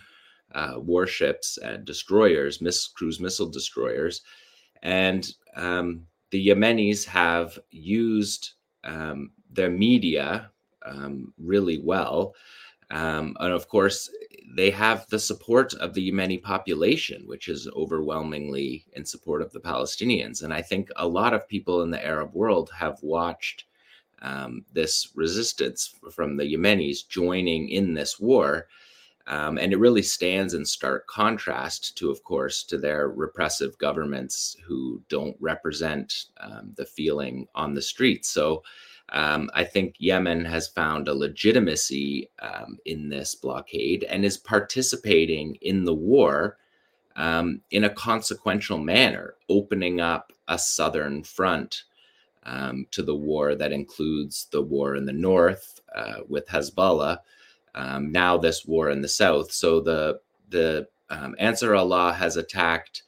uh, warships and destroyers, miss, cruise missile destroyers. And um, the Yemenis have used um, their media um, really well. Um, and of course, they have the support of the Yemeni population, which is overwhelmingly in support of the Palestinians. And I think a lot of people in the Arab world have watched um, this resistance from the Yemenis joining in this war um, and it really stands in stark contrast to, of course, to their repressive governments who don't represent um, the feeling on the streets. So um, I think Yemen has found a legitimacy um, in this blockade and is participating in the war um, in a consequential manner, opening up a southern front um, to the war that includes the war in the north uh, with Hezbollah um, now this war in the south. So the the um, Ansar Allah has attacked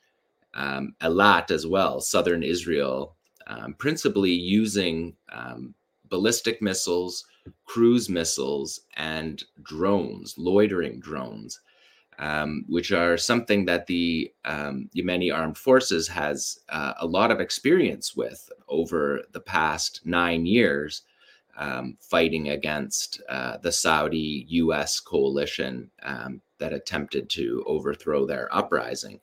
um, Eilat as well, southern Israel, um, principally using um, ballistic missiles, cruise missiles, and drones, loitering drones. um, which are something that the um, Yemeni armed forces has uh, a lot of experience with over the past nine years, um, fighting against uh, the Saudi U.S. coalition um, that attempted to overthrow their uprising.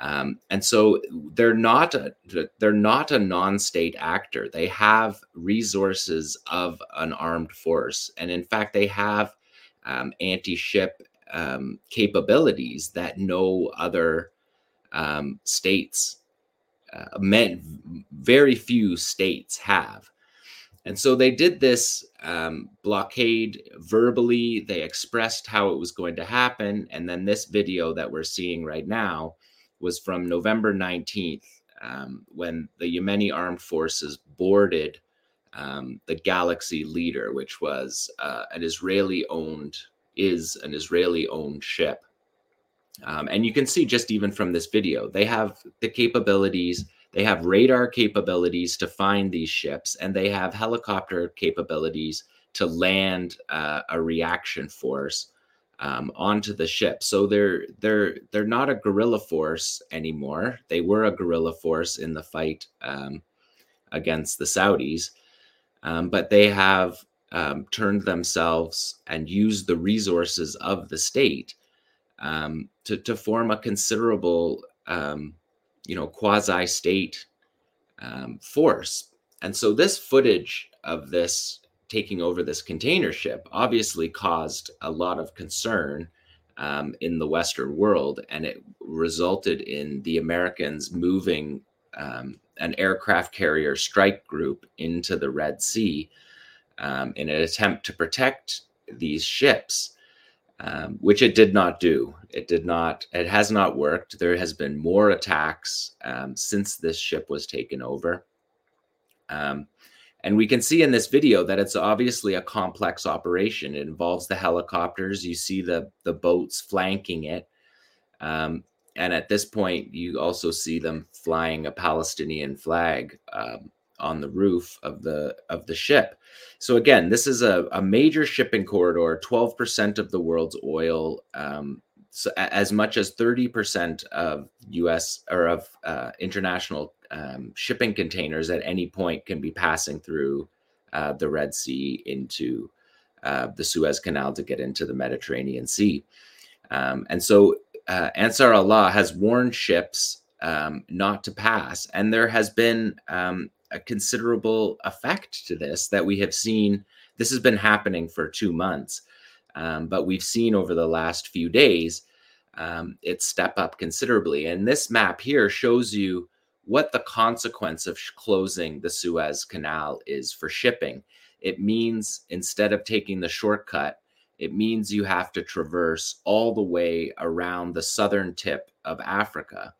Um, and so they're not a, they're not a non-state actor. They have resources of an armed force, and in fact, they have um, anti-ship um, capabilities that no other um, states, uh, meant very few states have. And so they did this um, blockade verbally. They expressed how it was going to happen. And then this video that we're seeing right now was from November 19th, um, when the Yemeni armed forces boarded um, the Galaxy Leader, which was uh, an Israeli owned is an Israeli owned ship. Um, and you can see just even from this video, they have the capabilities, they have radar capabilities to find these ships, and they have helicopter capabilities to land uh, a reaction force um, onto the ship. So they're they're they're not a guerrilla force anymore. They were a guerrilla force in the fight um, against the Saudis, um, but they have um, turned themselves and used the resources of the state um, to, to form a considerable, um, you know, quasi-state um, force. And so this footage of this taking over this container ship obviously caused a lot of concern um, in the Western world, and it resulted in the Americans moving um, an aircraft carrier strike group into the Red Sea um, in an attempt to protect these ships, um, which it did not do. It did not, it has not worked. There has been more attacks um, since this ship was taken over. Um, and we can see in this video that it's obviously a complex operation. It involves the helicopters. You see the, the boats flanking it. Um, and at this point, you also see them flying a Palestinian flag um, on the roof of the of the ship. So again, this is a, a major shipping corridor. Twelve percent of the world's oil, um, so as much as thirty percent of U.S. or of uh, international um, shipping containers at any point can be passing through uh, the Red Sea into uh, the Suez Canal to get into the Mediterranean Sea. Um, and so uh, Ansar Allah has warned ships um, not to pass. And there has been um, a considerable effect to this that we have seen. This has been happening for two months, um, but we've seen over the last few days um, it step up considerably. And this map here shows you what the consequence of closing the Suez Canal is for shipping. It means instead of taking the shortcut, it means you have to traverse all the way around the southern tip of Africa,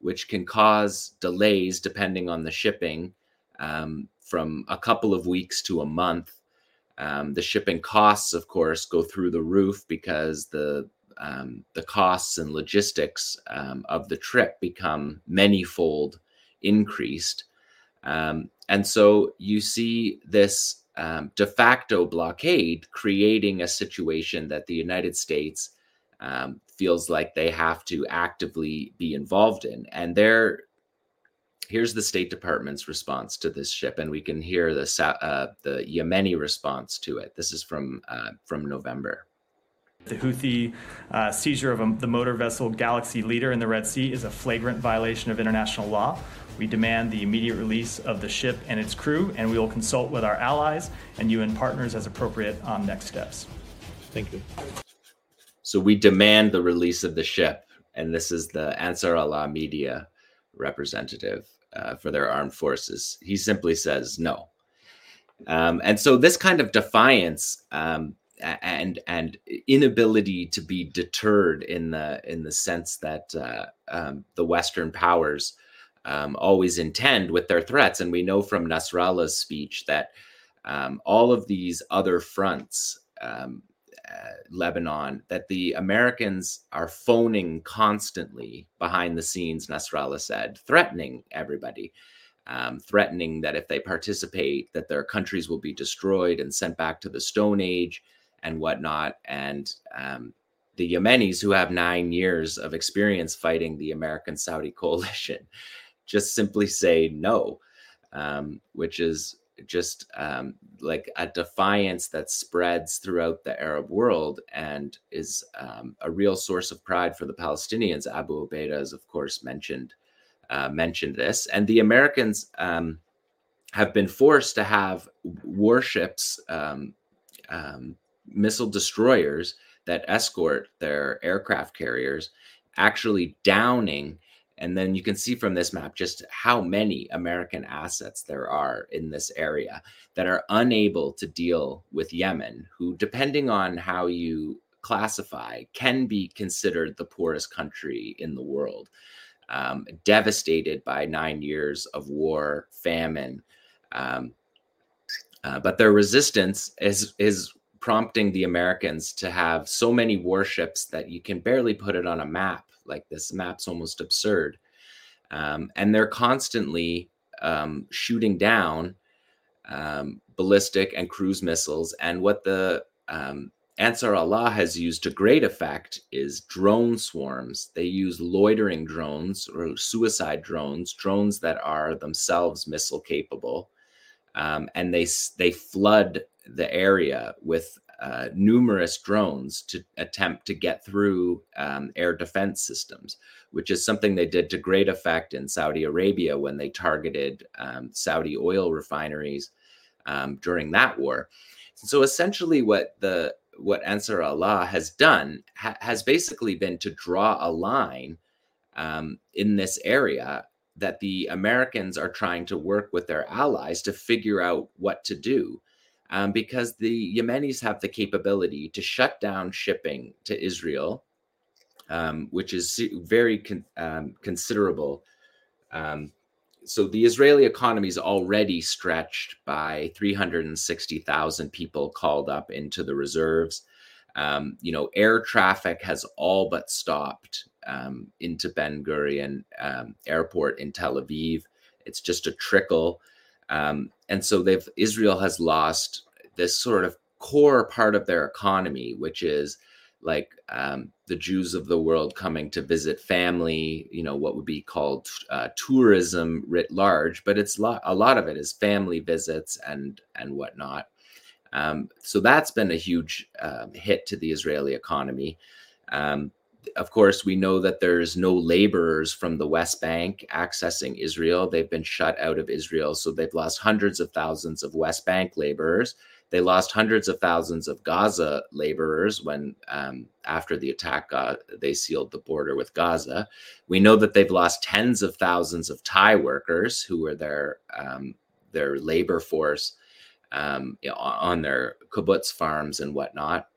which can cause delays depending on the shipping um, from a couple of weeks to a month. Um, the shipping costs, of course, go through the roof because the um, the costs and logistics um, of the trip become manyfold increased. Um, and so you see this um, de facto blockade creating a situation that the United States feels like they have to actively be involved in. And they're here's the State Department's response to this ship, and we can hear the uh, the Yemeni response to it. This is from uh, from November. The Houthi uh, seizure of a, the motor vessel Galaxy Leader in the Red Sea is a flagrant violation of international law. We demand the immediate release of the ship and its crew, and we will consult with our allies and UN partners as appropriate on next steps. Thank you. So we demand the release of the ship, and this is the Ansar Allah media representative uh, for their armed forces. He simply says no. Um, and so this kind of defiance um, and and inability to be deterred in the in the sense that uh, um, the Western powers um, always intend with their threats, and we know from Nasrallah's speech that um, all of these other fronts um, Lebanon that the Americans are phoning constantly behind the scenes, Nasrallah said, threatening everybody, um, threatening that if they participate, that their countries will be destroyed and sent back to the Stone Age and whatnot. And um, the Yemenis, who have nine years of experience fighting the American Saudi *laughs* coalition, just simply say no, um, which is just um, like a defiance that spreads throughout the Arab world and is um, a real source of pride for the Palestinians. Abu Ubaidah has, of course, mentioned uh, mentioned this, and the Americans um, have been forced to have warships, um, um, missile destroyers that escort their aircraft carriers, actually downing and then you can see from this map just how many American assets there are in this area that are unable to deal with Yemen, who, depending on how you classify, can be considered the poorest country in the world, um, devastated by nine years of war, famine. Um, uh, but their resistance is is prompting the Americans to have so many warships that you can barely put it on a map. Like this map's almost absurd. Um, and they're constantly um, shooting down um, ballistic and cruise missiles. And what the um, ansar allah has used to great effect is drone swarms. They use loitering drones or suicide drones drones that are themselves missile capable. Um, and they they flood the area with uh, numerous drones to attempt to get through um, air defense systems, which is something they did to great effect in Saudi Arabia when they targeted um, Saudi oil refineries um, during that war. So essentially, what the what Ansar Allah has done ha- has basically been to draw a line um, in this area that the Americans are trying to work with their allies to figure out what to do um, because the Yemenis have the capability to shut down shipping to Israel, um, which is very con- um, considerable. Um, so the Israeli economy is already stretched by 360,000 people called up into the reserves. Um, you know, air traffic has all but stopped um, into Ben Gurion Airport in Tel Aviv. It's just a trickle. Um, and so they've Israel has lost this sort of core part of their economy, which is like um, the Jews of the world coming to visit family, you know, what would be called uh, tourism writ large, but it's lo- a lot of it is family visits and and whatnot. Um, so that's been a huge uh, hit to the Israeli economy. Um, of course, we know that there's no laborers from the West Bank accessing Israel. They've been shut out of Israel. So they've lost hundreds of thousands of West Bank laborers. They lost hundreds of thousands of Gaza laborers when, um, after the attack, uh, they sealed the border with Gaza. We know that they've lost tens of thousands of Thai workers who were their um, their labor force um, on their kibbutz farms and whatnot.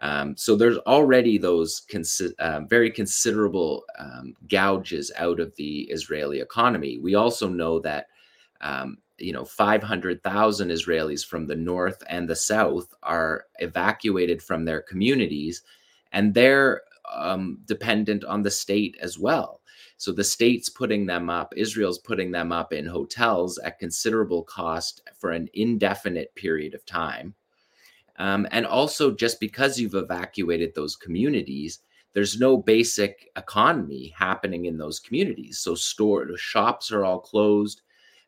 Um, so there's already those consi- uh, very considerable um, gouges out of the Israeli economy. We also know that um, you know 500,000 Israelis from the north and the south are evacuated from their communities, and they're um, dependent on the state as well. So the state's putting them up, Israel's putting them up in hotels at considerable cost for an indefinite period of time. Um, and also, just because you've evacuated those communities, there's no basic economy happening in those communities. So, store shops are all closed.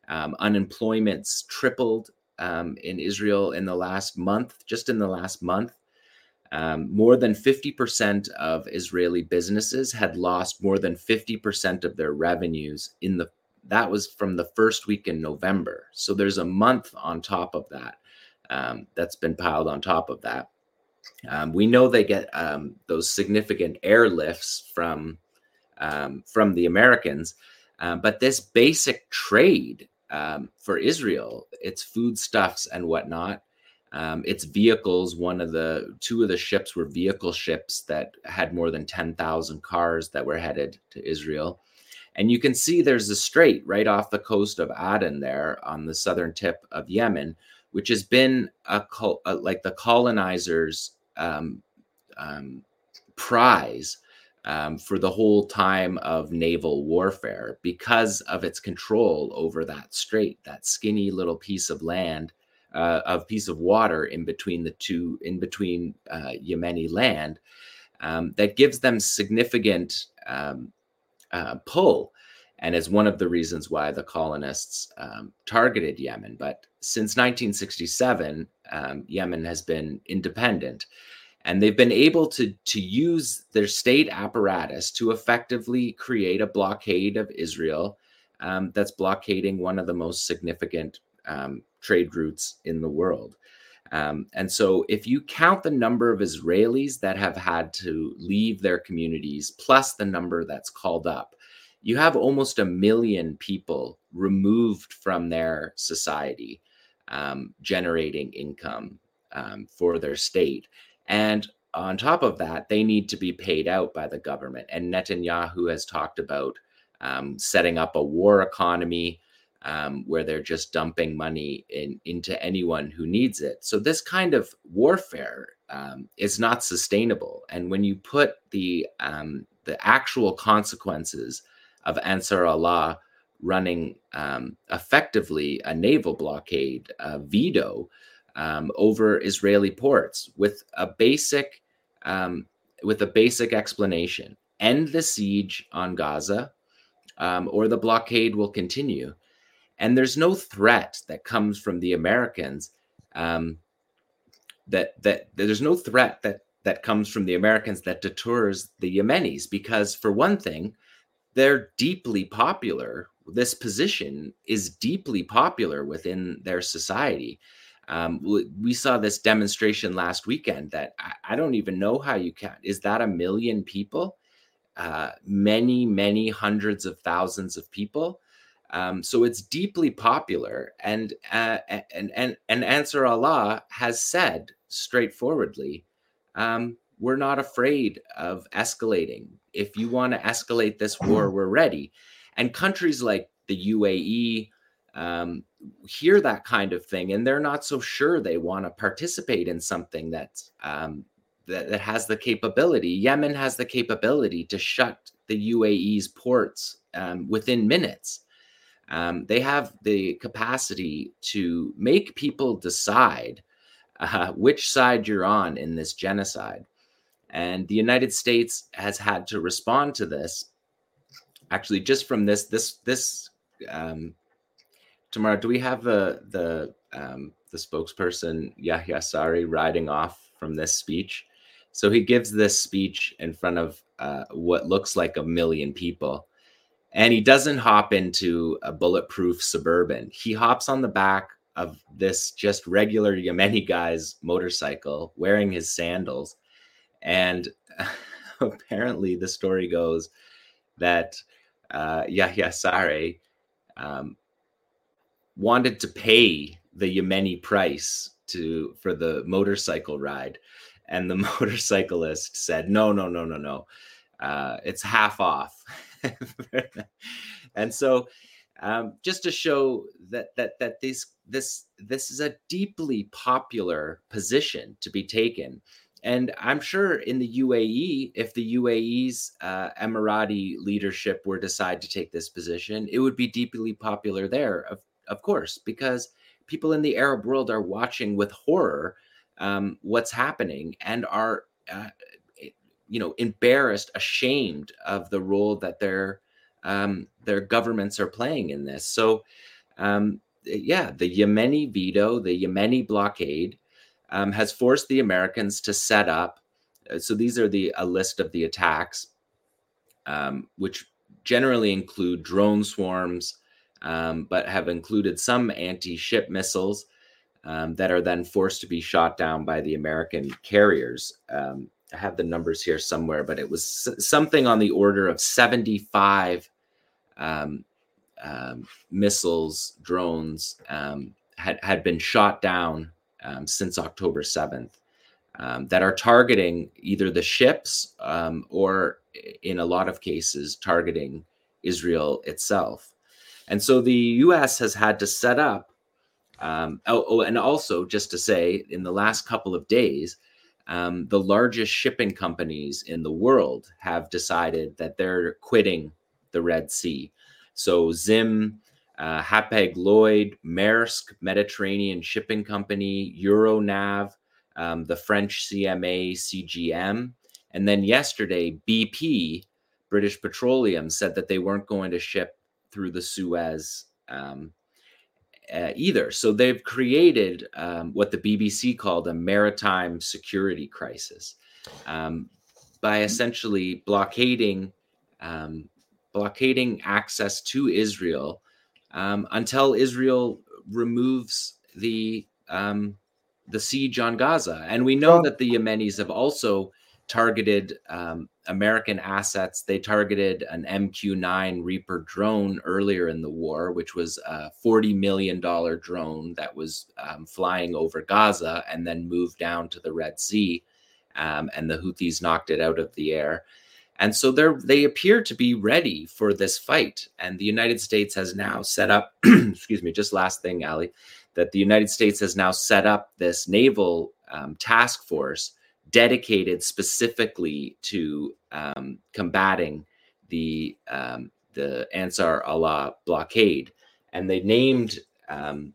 Um, unemployment's tripled um, in Israel in the last month, just in the last month. Um, more than 50% of Israeli businesses had lost more than 50% of their revenues in the that was from the first week in November. So there's a month on top of that um, that's been piled on top of that. Um, we know they get um, those significant airlifts from um, from the Americans, um, but this basic trade um, for Israel, its foodstuffs and whatnot, its vehicles. One of the two of the ships were vehicle ships that had more than ten thousand cars that were headed to Israel. And you can see there's a strait right off the coast of Aden there on the southern tip of Yemen, which has been a, a like the colonizers' um, um, prize um, for the whole time of naval warfare because of its control over that strait, that skinny little piece of land, uh, of piece of water in between the two, in between uh, Yemeni land. um, that gives them significant um, uh, pull and is one of the reasons why the colonists um, targeted Yemen. But since 1967, um, Yemen has been independent. And they've been able to, to use their state apparatus to effectively create a blockade of Israel um, that's blockading one of the most significant um, trade routes in the world. Um, and so, if you count the number of Israelis that have had to leave their communities, plus the number that's called up, you have almost a million people removed from their society, um, generating income um, for their state. And on top of that, they need to be paid out by the government. And Netanyahu has talked about um, setting up a war economy um, where they're just dumping money in, into anyone who needs it. So this kind of warfare um, is not sustainable. And when you put the um, the actual consequences of Ansar Allah running um, effectively a naval blockade, a veto um, over Israeli ports with a basic um, with a basic explanation: end the siege on Gaza, um, or the blockade will continue. And there's no threat that comes from the Americans. Um, that that there's no threat that that comes from the Americans that deters the Yemenis because, for one thing, they're deeply popular. This position is deeply popular within their society. Um, we saw this demonstration last weekend that I, I, don't even know how you count. Is that a million people? Uh, many, many hundreds of thousands of people. Um, so it's deeply popular, and uh, and and and Ansar Allah has said straightforwardly, um, we're not afraid of escalating if you want to escalate this war, we're ready. And countries like the UAE um, hear that kind of thing, and they're not so sure they want to participate in something um, that, that has the capability. Yemen has the capability to shut the UAE's ports um, within minutes. Um, they have the capacity to make people decide uh, which side you're on in this genocide. And the United States has had to respond to this. Actually, just from this, this, this, um, Tamara, do we have the the um, the spokesperson Yahya Sari riding off from this speech? So he gives this speech in front of uh, what looks like a million people, and he doesn't hop into a bulletproof suburban. He hops on the back of this just regular Yemeni guy's motorcycle, wearing his sandals, and *laughs* apparently, the story goes that uh, Yahya Sari um, wanted to pay the Yemeni price to for the motorcycle ride, and the *laughs* motorcyclist said, "No, no, no, no, no, uh, it's half off." *laughs* and so, um, just to show that that that this this this is a deeply popular position to be taken and I'm sure in the UAE, if the UAE's uh, Emirati leadership were to decide to take this position, it would be deeply popular there, of, of course, because people in the Arab world are watching with horror um, what's happening and are, uh, you know, embarrassed, ashamed of the role that their um, their governments are playing in this. So, um, yeah, the Yemeni veto, the Yemeni blockade um, has forced the Americans to set up. Uh, so these are the a list of the attacks, um, which generally include drone swarms, um, but have included some anti-ship missiles um, that are then forced to be shot down by the American carriers. Um, I have the numbers here somewhere, but it was something on the order of 75 um, missiles, drones had had been shot down um, since October 7th um, that are targeting either the ships um, or, in a lot of cases, targeting Israel itself. And so the US has had to set up, um, oh, oh, and also just to say, in the last couple of days, um, the largest shipping companies in the world have decided that they're quitting the Red Sea. So Zim, uh, Hapag Lloyd, Maersk, Mediterranean Shipping Company, Euronav, um, the French CMA CGM, And then yesterday, BP, British Petroleum, said that they weren't going to ship through the Suez um, uh, either. So they've created um, what the BBC called a maritime security crisis um, by essentially blockading um, blockading access to Israel um, until Israel removes the um, the siege on Gaza. And we know that the Yemenis have also targeted um, American assets. They targeted an MQ9 Reaper drone earlier in the war, which was a $40 million drone that was um, flying over Gaza and then moved down to the Red Sea. Um, and the Houthis knocked it out of the air. And so they appear to be ready for this fight. And the United States has now set up, *clears throat* excuse me, just last thing, Ali, that the United States has now set up this naval um, task force dedicated specifically to um, combating the um, the Ansar Allah blockade, and they named um,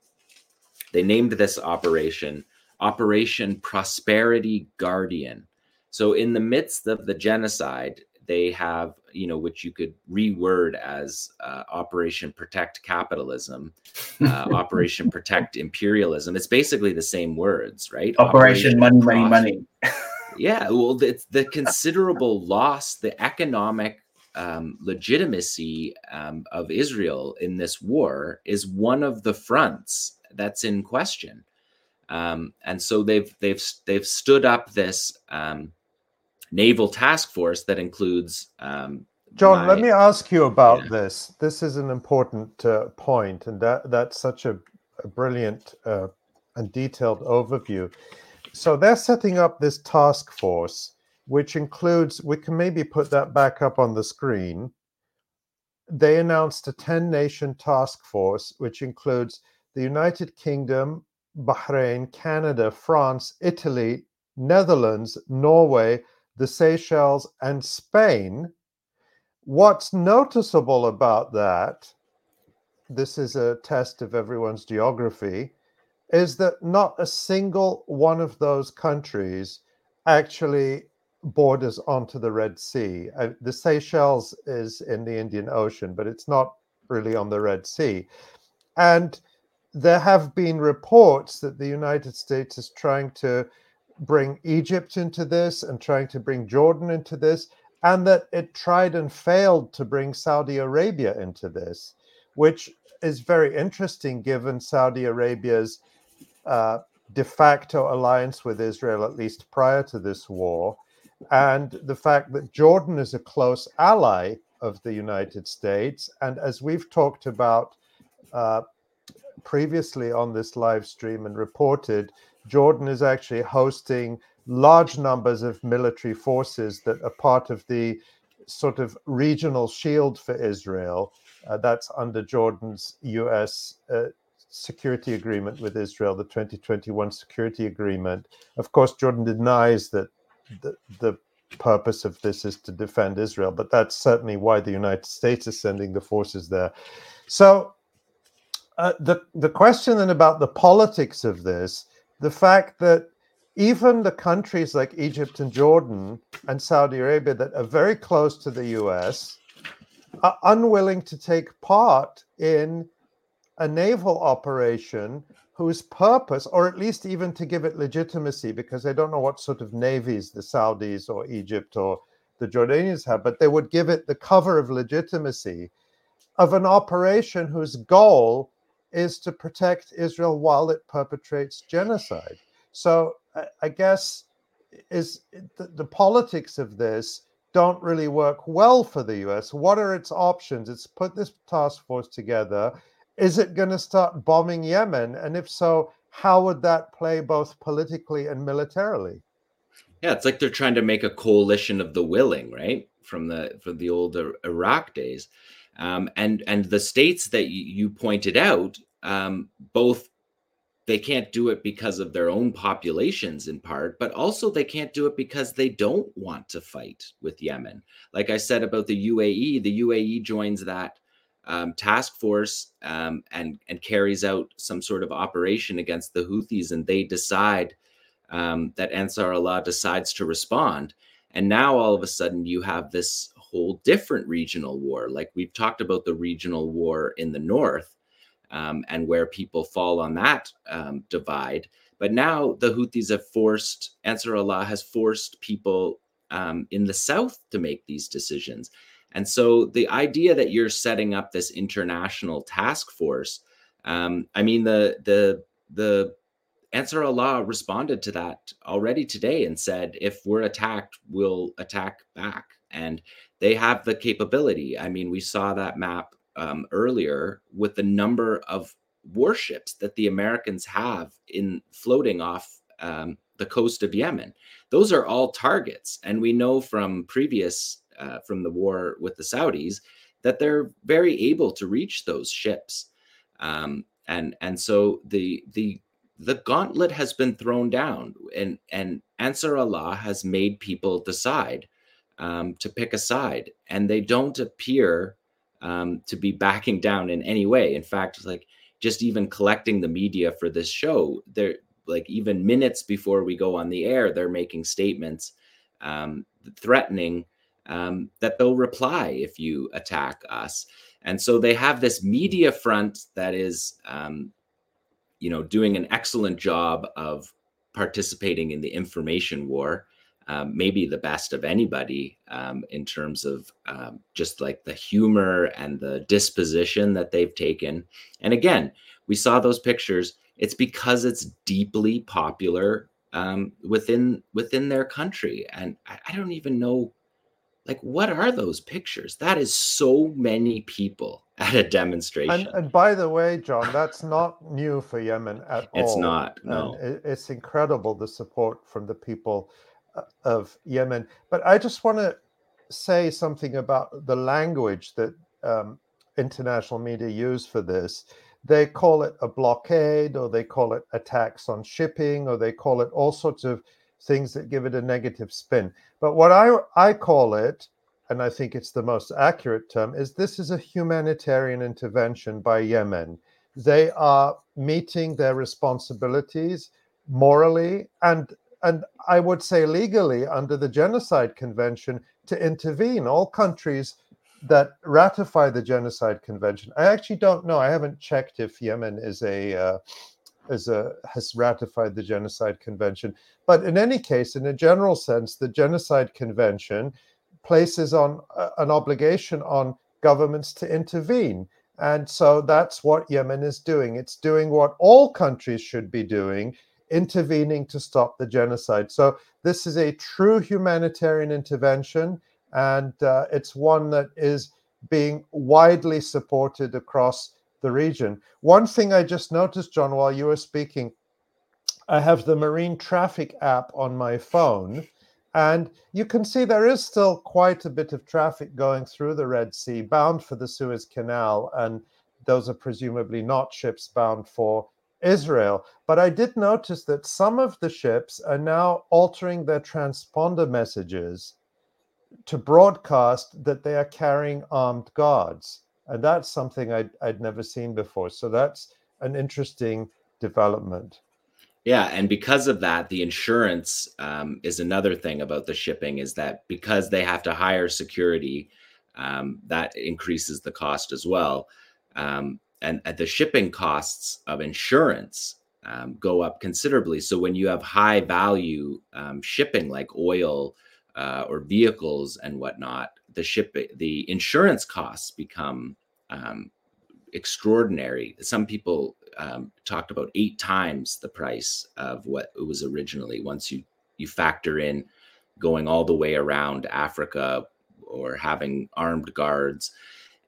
they named this operation Operation Prosperity Guardian. So, in the midst of the genocide, they have you know which you could reword as uh, Operation Protect Capitalism, uh, *laughs* Operation Protect Imperialism. It's basically the same words, right? Operation, Operation Money, Money, Money *laughs* yeah, well, it's the considerable loss, the economic um, legitimacy um, of Israel in this war is one of the fronts that's in question. Um, and so they've they've they've stood up this um, naval task force that includes. Um, Jon, my, let me ask you about yeah. this. This is an important uh, point, and that that's such a, a brilliant uh, and detailed overview. So they're setting up this task force, which includes, we can maybe put that back up on the screen. They announced a 10 nation task force, which includes the United Kingdom, Bahrain, Canada, France, Italy, Netherlands, Norway, the Seychelles, and Spain. What's noticeable about that, this is a test of everyone's geography, is that not a single one of those countries actually borders onto the Red Sea. Uh, the Seychelles is in the Indian Ocean, but it's not really on the Red Sea. And there have been reports that the United States is trying to bring Egypt into this and trying to bring Jordan into this, and that it tried and failed to bring Saudi Arabia into this, which is very interesting given Saudi Arabia's uh, de facto alliance with Israel, at least prior to this war, and the fact that Jordan is a close ally of the United States. And as we've talked about uh, previously on this live stream and reported, Jordan is actually hosting large numbers of military forces that are part of the sort of regional shield for Israel. Uh, that's under Jordan's US uh, security agreement with Israel, the 2021 security agreement. Of course, Jordan denies that the, the purpose of this is to defend Israel, but that's certainly why the United States is sending the forces there. So, uh, the the question then about the politics of this, the fact that even the countries like Egypt and Jordan and Saudi Arabia that are very close to the U.S. are unwilling to take part in a naval operation whose purpose, or at least even to give it legitimacy, because they don't know what sort of navies the Saudis or Egypt or the Jordanians have, but they would give it the cover of legitimacy of an operation whose goal is to protect Israel while it perpetrates genocide. So I guess is the, the politics of this don't really work well for the US. What are its options? It's put this task force together is it going to start bombing Yemen? And if so, how would that play both politically and militarily? Yeah, it's like they're trying to make a coalition of the willing, right? From the from the old Iraq days, um, and and the states that you pointed out, um, both they can't do it because of their own populations in part, but also they can't do it because they don't want to fight with Yemen. Like I said about the UAE, the UAE joins that um, task force um, and and carries out some sort of operation against the Houthis, and they decide um, that Ansar Allah decides to respond. And now all of a sudden you have this whole different regional war. Like we've talked about the regional war in the north um, and where people fall on that um, divide. But now the Houthis have forced, Ansar Allah has forced people um, in the south to make these decisions. And so the idea that you're setting up this international task force, um, I mean, the the the Ansar Allah responded to that already today and said, if we're attacked, we'll attack back. And they have the capability. I mean, we saw that map um, earlier with the number of warships that the Americans have in floating off um, the coast of Yemen. Those are all targets, and we know from previous uh, from the war with the Saudis that they're very able to reach those ships. Um, and and so the the the gauntlet has been thrown down, and and Ansar Allah has made people decide um, to pick a side, and they don't appear um, to be backing down in any way. In fact, like just even collecting the media for this show, they're like even minutes before we go on the air, they're making statements um, threatening um, that they'll reply if you attack us. And so they have this media front that is, um, you know, doing an excellent job of participating in the information war. Um, maybe the best of anybody um, in terms of um, just like the humor and the disposition that they've taken. And again, we saw those pictures. It's because it's deeply popular um, within within their country, and I, I don't even know like what are those pictures? That is so many people *laughs* at a demonstration. And, and by the way jon that's not new for yemen at it's all. it's not no. It, it's incredible the support from the people of yemen but i just want to say something about the language that um, international media use for this they call it a blockade or they call it attacks on shipping or they call it all sorts of things that give it a negative spin. But what I, I call it, and I think it's the most accurate term, is this is a humanitarian intervention by Yemen. They are meeting their responsibilities morally and and I would say legally under the Genocide Convention to intervene. All countries that ratify the Genocide Convention. I actually don't know. I haven't checked if Yemen is a uh, is a has ratified the Genocide Convention, but in any case, in a general sense, the Genocide Convention places on uh, an obligation on governments to intervene. And so that's what Yemen is doing. It's doing what all countries should be doing, intervening to stop the genocide. So this is a true humanitarian intervention, and uh, it's one that is being widely supported across the region. One thing I just noticed, Jon, while you were speaking, I have the marine traffic app on my phone. And you can see there is still quite a bit of traffic going through the Red Sea, bound for the Suez Canal. And those are presumably not ships bound for Israel. But I did notice that some of the ships are now altering their transponder messages to broadcast that they are carrying armed guards. And that's something I'd, I'd never seen before. So that's an interesting development. Yeah, and because of that, the insurance um, is another thing about the shipping is that because they have to hire security, um, that increases the cost as well. Um, and, and, the shipping costs of insurance um, go up considerably. So when you have high value um, shipping like oil uh, or vehicles and whatnot, the ship the insurance costs become um, extraordinary. Some people um, talked about eight times the price of what it was originally. Once you you factor in going all the way around Africa or having armed guards,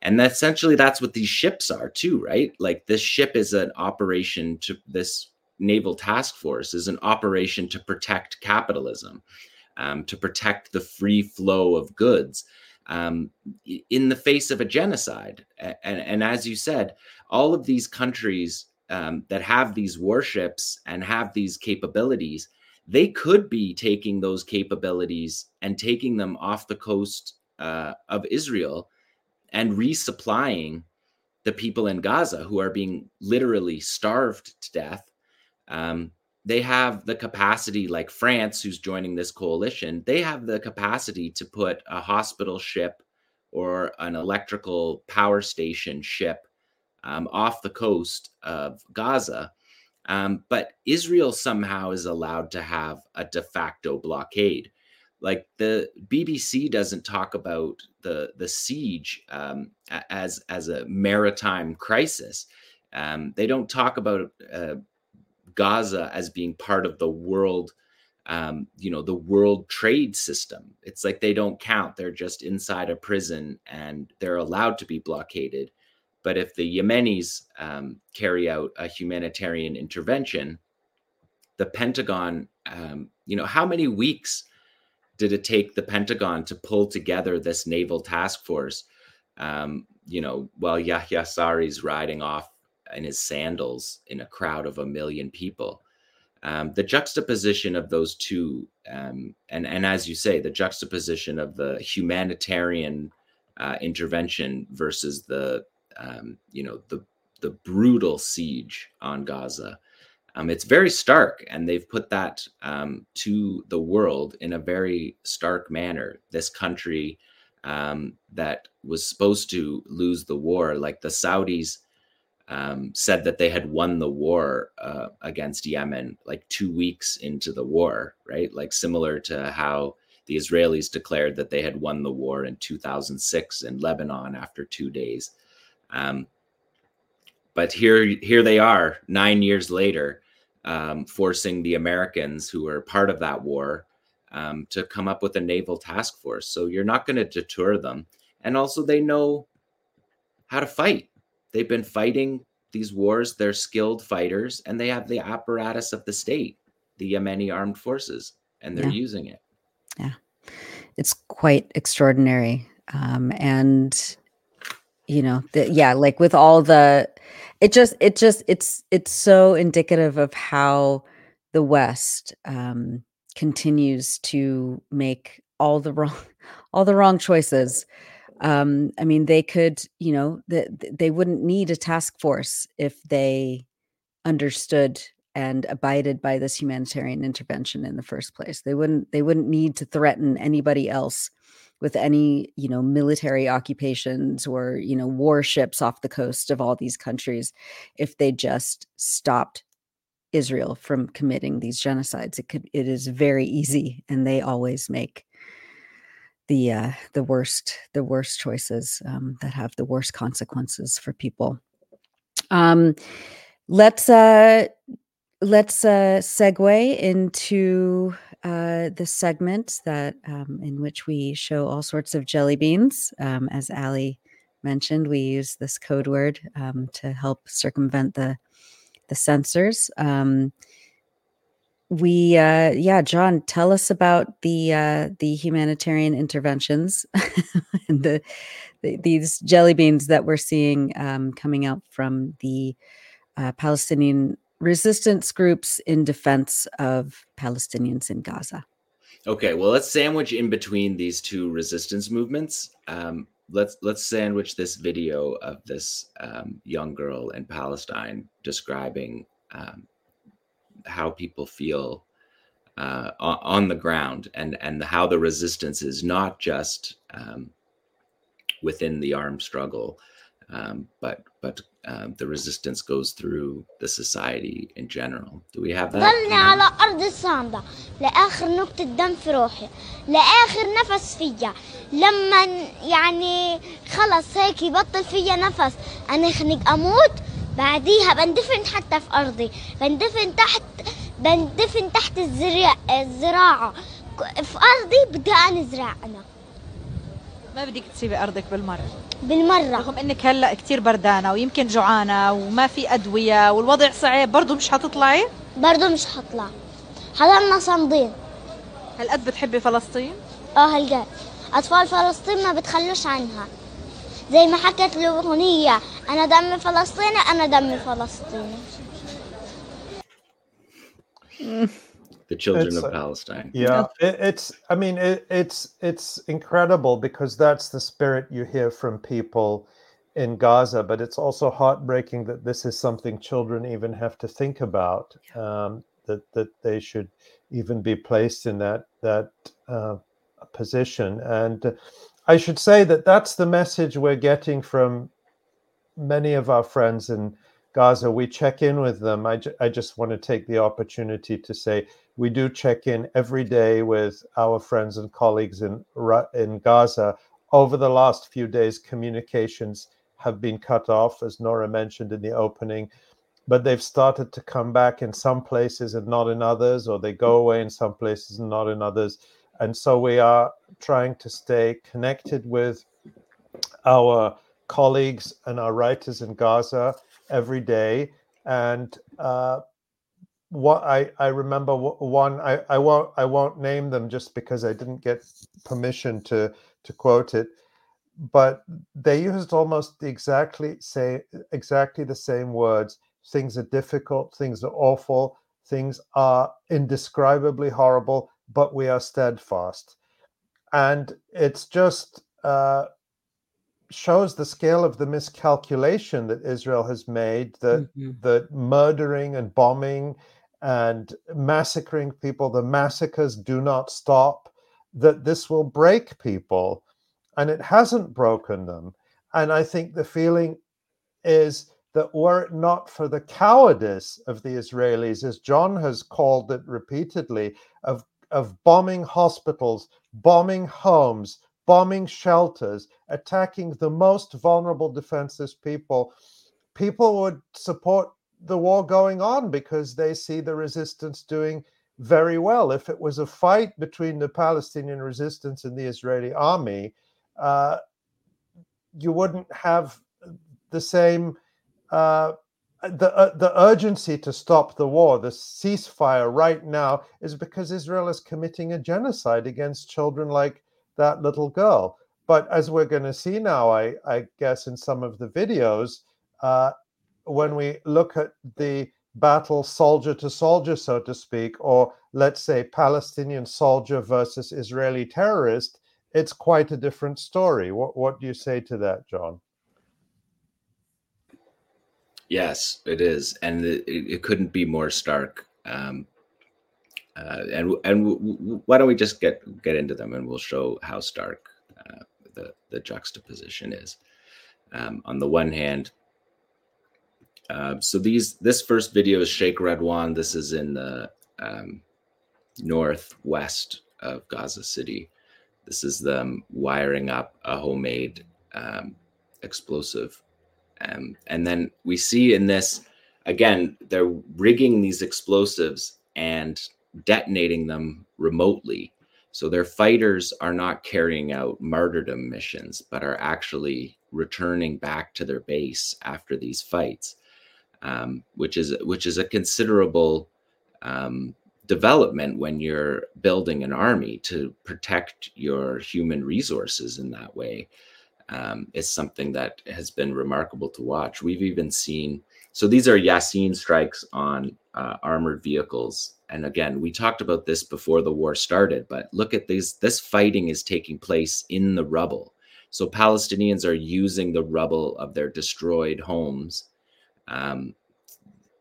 and essentially that's what these ships are too, right? Like this ship is an operation to this naval task force is an operation to protect capitalism, um, to protect the free flow of goods um, in the face of a genocide. And, and, as you said, all of these countries um, that have these warships and have these capabilities, they could be taking those capabilities and taking them off the coast uh, of Israel and resupplying the people in Gaza who are being literally starved to death um, they have the capacity, like France, who's joining this coalition, they have the capacity to put a hospital ship or an electrical power station ship um, off the coast of Gaza. Um, but Israel somehow is allowed to have a de facto blockade. Like the BBC doesn't talk about the the siege um, as as a maritime crisis. Um, they don't talk about uh, Gaza as being part of the world, um, you know, the world trade system. It's like they don't count. They're just inside a prison and they're allowed to be blockaded. But if the Yemenis um, carry out a humanitarian intervention, the Pentagon, um, you know, how many weeks did it take the Pentagon to pull together this naval task force? Um, you know, while Yahya Saree's riding off in his sandals in a crowd of a million people. Um, the juxtaposition of those two, um, and and as you say, the juxtaposition of the humanitarian uh, intervention versus the um, you know the the brutal siege on Gaza. Um, it's very stark, and they've put that um, to the world in a very stark manner. This country um, that was supposed to lose the war, like the Saudis, um, said that they had won the war uh, against Yemen like two weeks into the war, right? Like similar to how the Israelis declared that they had won the war in 2006 in Lebanon after two days. Um, but here, here they are, nine years later, um, forcing the Americans who were part of that war um, to come up with a naval task force. So you're not going to deter them, and also they know how to fight They've been fighting these wars. They're skilled fighters and they have the apparatus of the state, the Yemeni armed forces, and they're yeah. using it. Yeah. It's quite extraordinary. Um, and, you know, the, yeah, like with all the, it just, it just, it's, it's so indicative of how the West um, continues to make all the wrong, *laughs* all the wrong choices um, I mean, they could, you know, the, they wouldn't need a task force if they understood and abided by this humanitarian intervention in the first place. They wouldn't they wouldn't need to threaten anybody else with any, you know, military occupations or, you know, warships off the coast of all these countries if they just stopped Israel from committing these genocides. It could it is very easy and they always make the uh, the worst the worst choices um, that have the worst consequences for people. Um, let's uh, let's uh, segue into uh, the segment that um, in which we show all sorts of jelly beans. Um, as Ali mentioned, we use this code word um, to help circumvent the the censors. Um, we uh yeah jon tell us about the uh the humanitarian interventions *laughs* and the, the, these jelly beans that we're seeing um coming out from the uh, palestinian resistance groups in defense of palestinians in gaza. Okay well let's sandwich in between these two resistance movements. Um let's let's sandwich this video of this um, young girl in palestine describing um, how people feel uh, on the ground and and how the resistance is not just um, within the armed struggle, um, but but um, the resistance goes through the society in general. Do we have that? ضلني على أرض الصامدة لآخر نقطة دم في روحي. لآخر نفس فيا. لما يعني خلص هيك يبطل فيا نفس. أنا خنق أموت بعديها بندفن حتى في أرضي. بندفن تحت بندفن تحت الزرع الزراعة. في أرضي بدي أنا أزرع أنا. ما بدك تسيبي أرضك بالمرة. بالمرة. رغم إنك هلأ كتير بردانة ويمكن جوعانة وما في أدوية والوضع صعب برضو مش حتطلعي؟ برضو مش حطلع. حضرنا صامدين هالقد بتحبي فلسطين؟ آه هالقد. أطفال فلسطين ما بتخلوش عنها. زي ما حكت الأغنية أنا دمي فلسطيني أنا دمي فلسطيني. *laughs* the children It's, of Palestine. Yeah, it, it's. I mean, it, it's it's incredible because that's the spirit you hear from people in Gaza. But it's also heartbreaking that this is something children even have to think about. Um, that that they should even be placed in that that uh, position. And I should say that that's the message we're getting from many of our friends in Gaza. We check in with them. I, ju- I just want to take the opportunity to say we do check in every day with our friends and colleagues in in Gaza. Over the last few days, communications have been cut off, as Nora mentioned in the opening, but they've started to come back in some places and not in others, or they go away in some places and not in others. And so we are trying to stay connected with our colleagues and our writers in Gaza every day. And uh, what I, I remember one I, I won't I won't name them just because I didn't get permission to to quote it, but they used almost exactly say exactly the same words. Things are difficult, things are awful, things are indescribably horrible, but we are steadfast. And it's just uh, shows the scale of the miscalculation that Israel has made that mm-hmm. that murdering and bombing and massacring people, the massacres do not stop, that this will break people. And it hasn't broken them. And I think the feeling is that were it not for the cowardice of the Israelis, as Jon has called it repeatedly, of, of bombing hospitals, bombing homes, bombing shelters, attacking the most vulnerable defenseless people, people would support the war going on because they see the resistance doing very well. If it was a fight between the Palestinian resistance and the Israeli army, uh, you wouldn't have the same uh, the uh, the urgency to stop the war, the ceasefire right now, is because Israel is committing a genocide against children like that little girl. But as we're going to see now, I, I guess in some of the videos, uh, when we look at the battle soldier to soldier, so to speak, or let's say Palestinian soldier versus Israeli terrorist, it's quite a different story. What, what do you say to that, Jon? Yes, it is, and it, it couldn't be more stark. Um, uh, and and w- w- why don't we just get get into them, and we'll show how stark uh, the the juxtaposition is. Um, on the one hand, uh, so these this first video is Sheikh Radwan. This is in the um, northwest of Gaza City. This is them wiring up a homemade um, explosive, um, and then we see in this again they're rigging these explosives and detonating them remotely. So their fighters are not carrying out martyrdom missions, but are actually returning back to their base after these fights um, which is which is a considerable um, development when you're building an army to protect your human resources in that way um, is something that has been remarkable to watch. We've even seen so these are Yasin strikes on uh, armored vehicles. And again, we talked about this before the war started, but look at these. This fighting is taking place in the rubble. So Palestinians are using the rubble of their destroyed homes um,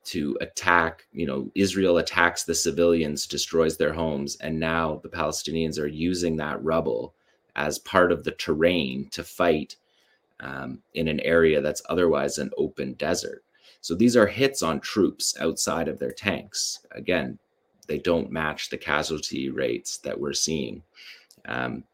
to attack. You know, Israel attacks the civilians, destroys their homes, and now the Palestinians are using that rubble as part of the terrain to fight um, in an area that's otherwise an open desert. So these are hits on troops outside of their tanks. Again, they don't match the casualty rates that we're seeing. Um,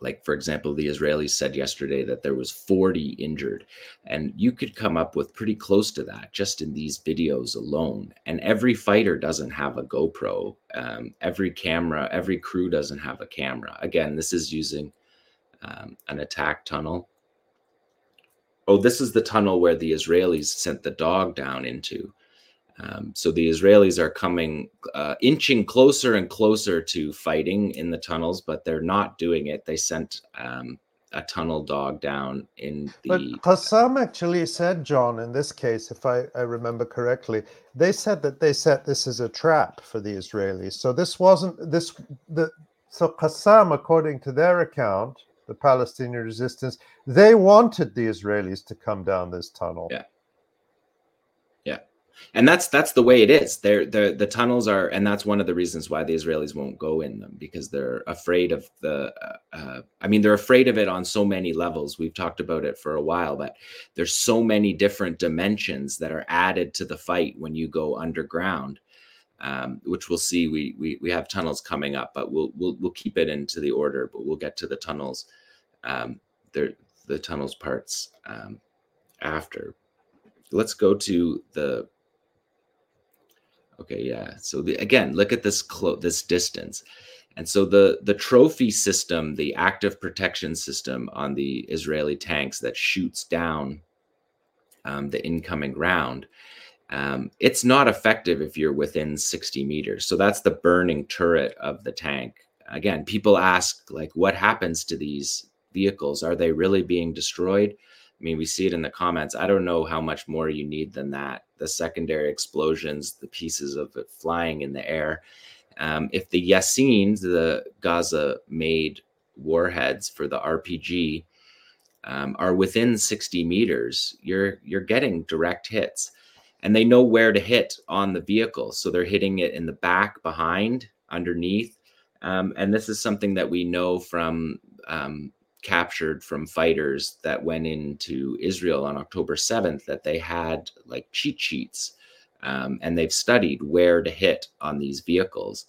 like for example the israelis said yesterday that there was 40 injured and you could come up with pretty close to that just in these videos alone. And every fighter doesn't have a gopro um, every camera every crew doesn't have a camera. Again this is using um, an attack tunnel. Oh this is the tunnel where the israelis sent the dog down into um, so the Israelis are coming, uh, inching closer and closer to fighting in the tunnels, but they're not doing it. They sent um, a tunnel dog down in the. But Qassam actually said, Jon, in this case, if I, I remember correctly, they said that they set this as a trap for the Israelis. So this wasn't this the so Qassam, according to their account, the Palestinian resistance, they wanted the Israelis to come down this tunnel. Yeah. And that's that's the way it is. They're the the tunnels are and that's one of the reasons why the israelis won't go in them because they're afraid of the uh, uh, i mean they're afraid of it on so many levels. We've talked about it for a while but there's so many different dimensions that are added to the fight when you go underground um, which we'll see. We, we we have tunnels coming up but we'll we'll, we'll keep it into the order but we'll get to the tunnels um, the the tunnels parts um, after. Let's go to the Okay, yeah. So the, again, look at this clo- this distance. And so the the trophy system, the active protection system on the Israeli tanks that shoots down um, the incoming round, um, it's not effective if you're within 60 meters. So that's the burning turret of the tank. Again, people ask like, what happens to these vehicles? Are they really being destroyed? I mean, we see it in the comments. I don't know how much more you need than that. The secondary explosions, the pieces of it flying in the air. Um, if the Yassines, the Gaza made warheads for the RPG, um, are within 60 meters, you're you're getting direct hits. And they know where to hit on the vehicle. So they're hitting it in the back, behind, underneath. Um, and this is something that we know from um, captured from fighters that went into Israel on October 7th that they had like cheat sheets um, and they've studied where to hit on these vehicles.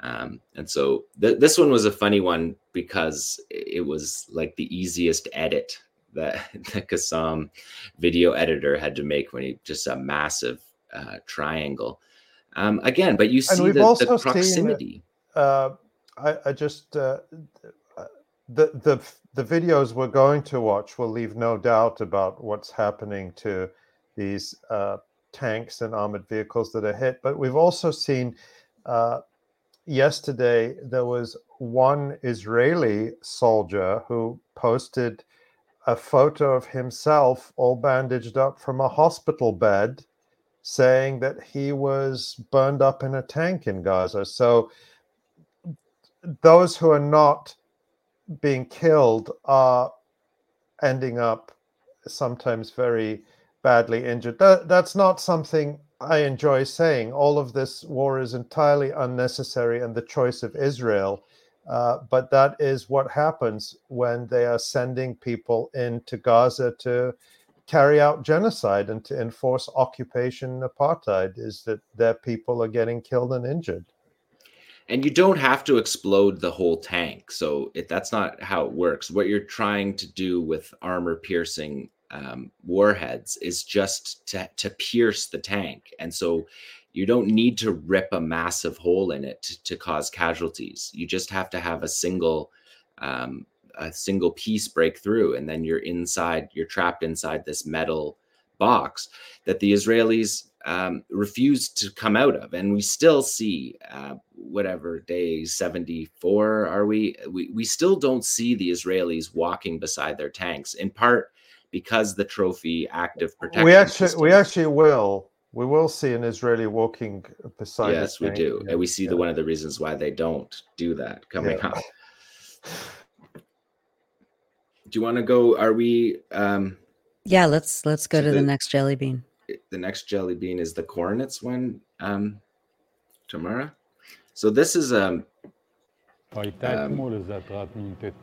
Um, and so th- this one was a funny one because it was like the easiest edit that *laughs* the Qassam video editor had to make when he just a massive uh, triangle. Um, again, but you see the, the, proximity. Seen, uh, I, I, just uh, the the the videos we're going to watch will leave no doubt about what's happening to these uh, tanks and armored vehicles that are hit. But we've also seen uh, yesterday there was one Israeli soldier who posted a photo of himself all bandaged up from a hospital bed saying that he was burned up in a tank in Gaza. So those who are not being killed are ending up sometimes very badly injured. That, that's not something I enjoy saying. All of this war is entirely unnecessary and the choice of Israel. Uh, but that is what happens when they are sending people into Gaza to carry out genocide and to enforce occupation apartheid, is that their people are getting killed and injured and you don't have to explode the whole tank so it, that's not how it works. What you're trying to do with armor piercing um, warheads is just to, to pierce the tank. And so you don't need to rip a massive hole in it to, to cause casualties. You just have to have a single um, a single piece break through and then you're inside you're trapped inside this metal box that the israelis um, refused to come out of. And we still see, uh, whatever day 74 are we? we? We still don't see the Israelis walking beside their tanks, in part because the trophy active protection. We actually, system. we actually will. We will see an Israeli walking beside. Yes, we do, yeah. and we see yeah. the one of the reasons why they don't do that coming yeah. up. Do you want to go? Are we? um Yeah, let's let's go to the, the next jelly bean the next jelly bean is the Kornets one, um, Tamara. So this is um, um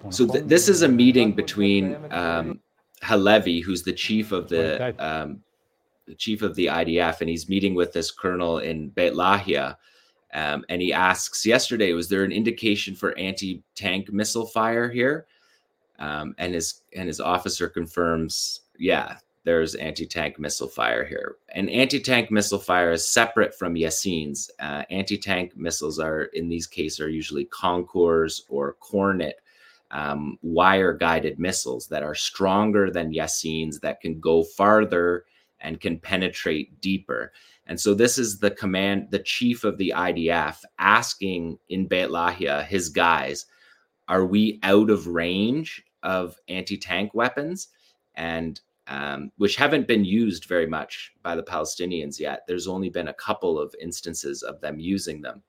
so th- this is a meeting between um, Halevi, who's the chief of the um, the chief of the IDF, and he's meeting with this colonel in Beit Lahia. Um, and he asks yesterday, was there an indication for anti-tank missile fire here? Um, and his and his officer confirms, yeah, there's anti-tank missile fire here. And anti-tank missile fire is separate from Yassines. Uh, anti-tank missiles are, in these cases, are usually Konkurs or Kornet um, wire-guided missiles that are stronger than Yassines that can go farther and can penetrate deeper. And so this is the command, the chief of the IDF asking in Beit Lahia, his guys, are we out of range of anti-tank weapons? And um, which haven't been used very much by the Palestinians yet. There's only been a couple of instances of them using them.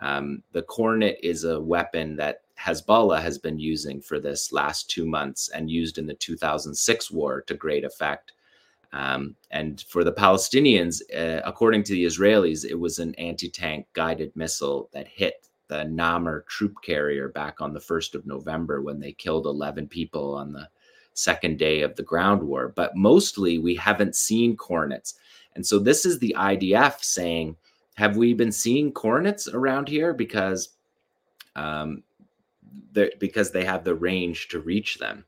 Um, the Kornet is a weapon that Hezbollah has been using for this last two months and used in the 2006 war to great effect. Um, and for the Palestinians, uh, according to the Israelis, it was an anti tank guided missile that hit the Namer troop carrier back on the 1st of November when they killed 11 people on the second day of the ground war. But mostly we haven't seen Kornets. And so this is the IDF saying, have we been seeing Kornets around here? Because um, because they have the range to reach them.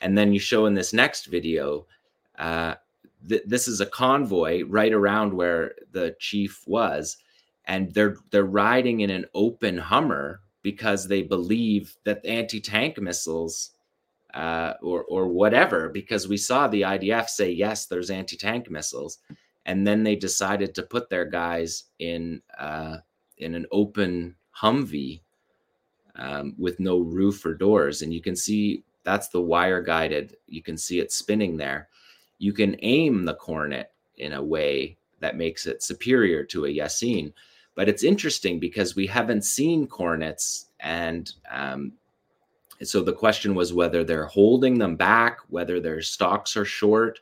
And then you show in this next video, uh, th- this is a convoy right around where the chief was, and they're they're riding in an open Hummer because they believe that anti-tank missiles uh, or or whatever, because we saw the IDF say yes, there's anti-tank missiles, and then they decided to put their guys in uh, in an open Humvee um, with no roof or doors, and you can see that's the wire guided. You can see it spinning there. You can aim the Kornet in a way that makes it superior to a Yasin. But it's interesting because we haven't seen Kornets and um, so the question was whether they're holding them back, whether their stocks are short.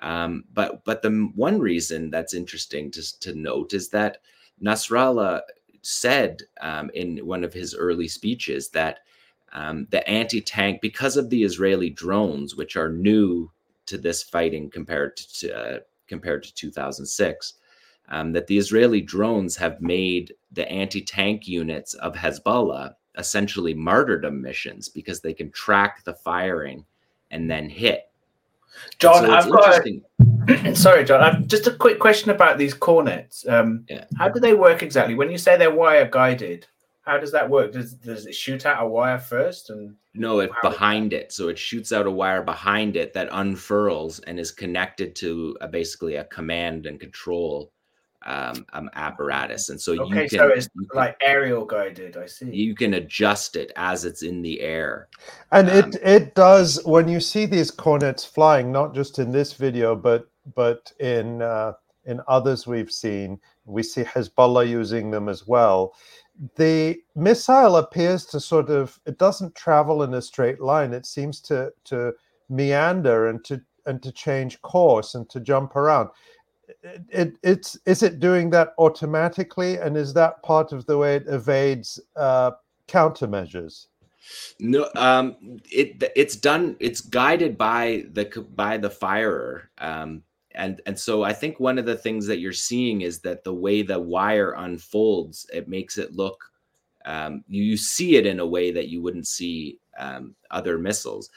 Um, but but the one reason that's interesting to, to note is that Nasrallah said um, in one of his early speeches that um, the anti-tank, because of the Israeli drones, which are new to this fighting compared to uh, compared to 2006, um, that the Israeli drones have made the anti-tank units of Hezbollah essentially martyrdom missions because they can track the firing and then hit. Jon, so I've got. *clears throat* Sorry, Jon. I've, just a quick question about these Kornets. Um, yeah. How do they work exactly? When you say they're wire guided, how does that work? Does does it shoot out a wire first and? No, it's behind it. So it shoots out a wire behind it that unfurls and is connected to a, basically a command and control um, um, apparatus, and so okay, you can. so it's like aerial guided. I see. You can adjust it as it's in the air, and um, it it does when you see these Kornets flying, not just in this video, but but in uh, in others we've seen. We see Hezbollah using them as well. The missile appears to sort of it doesn't travel in a straight line. It seems to to meander and to and to change course and to jump around it, it's is it doing that automatically, and is that part of the way it evades uh, countermeasures? No, um, it it's done. It's guided by the by the firer, um, and and so I think one of the things that you're seeing is that the way the wire unfolds, it makes it look. Um, you, you see it in a way that you wouldn't see um, other missiles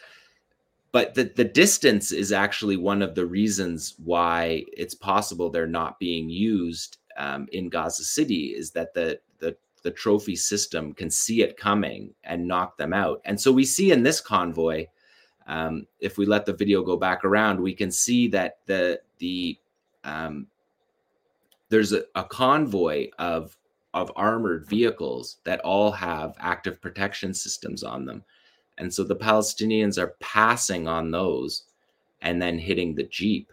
but the, the distance is actually one of the reasons why it's possible they're not being used um, in Gaza City is that the, the the trophy system can see it coming and knock them out. And so we see in this convoy, um, if we let the video go back around, we can see that the the um, there's a, a convoy of of armored vehicles that all have active protection systems on them. And so the Palestinians are passing on those and then hitting the Jeep.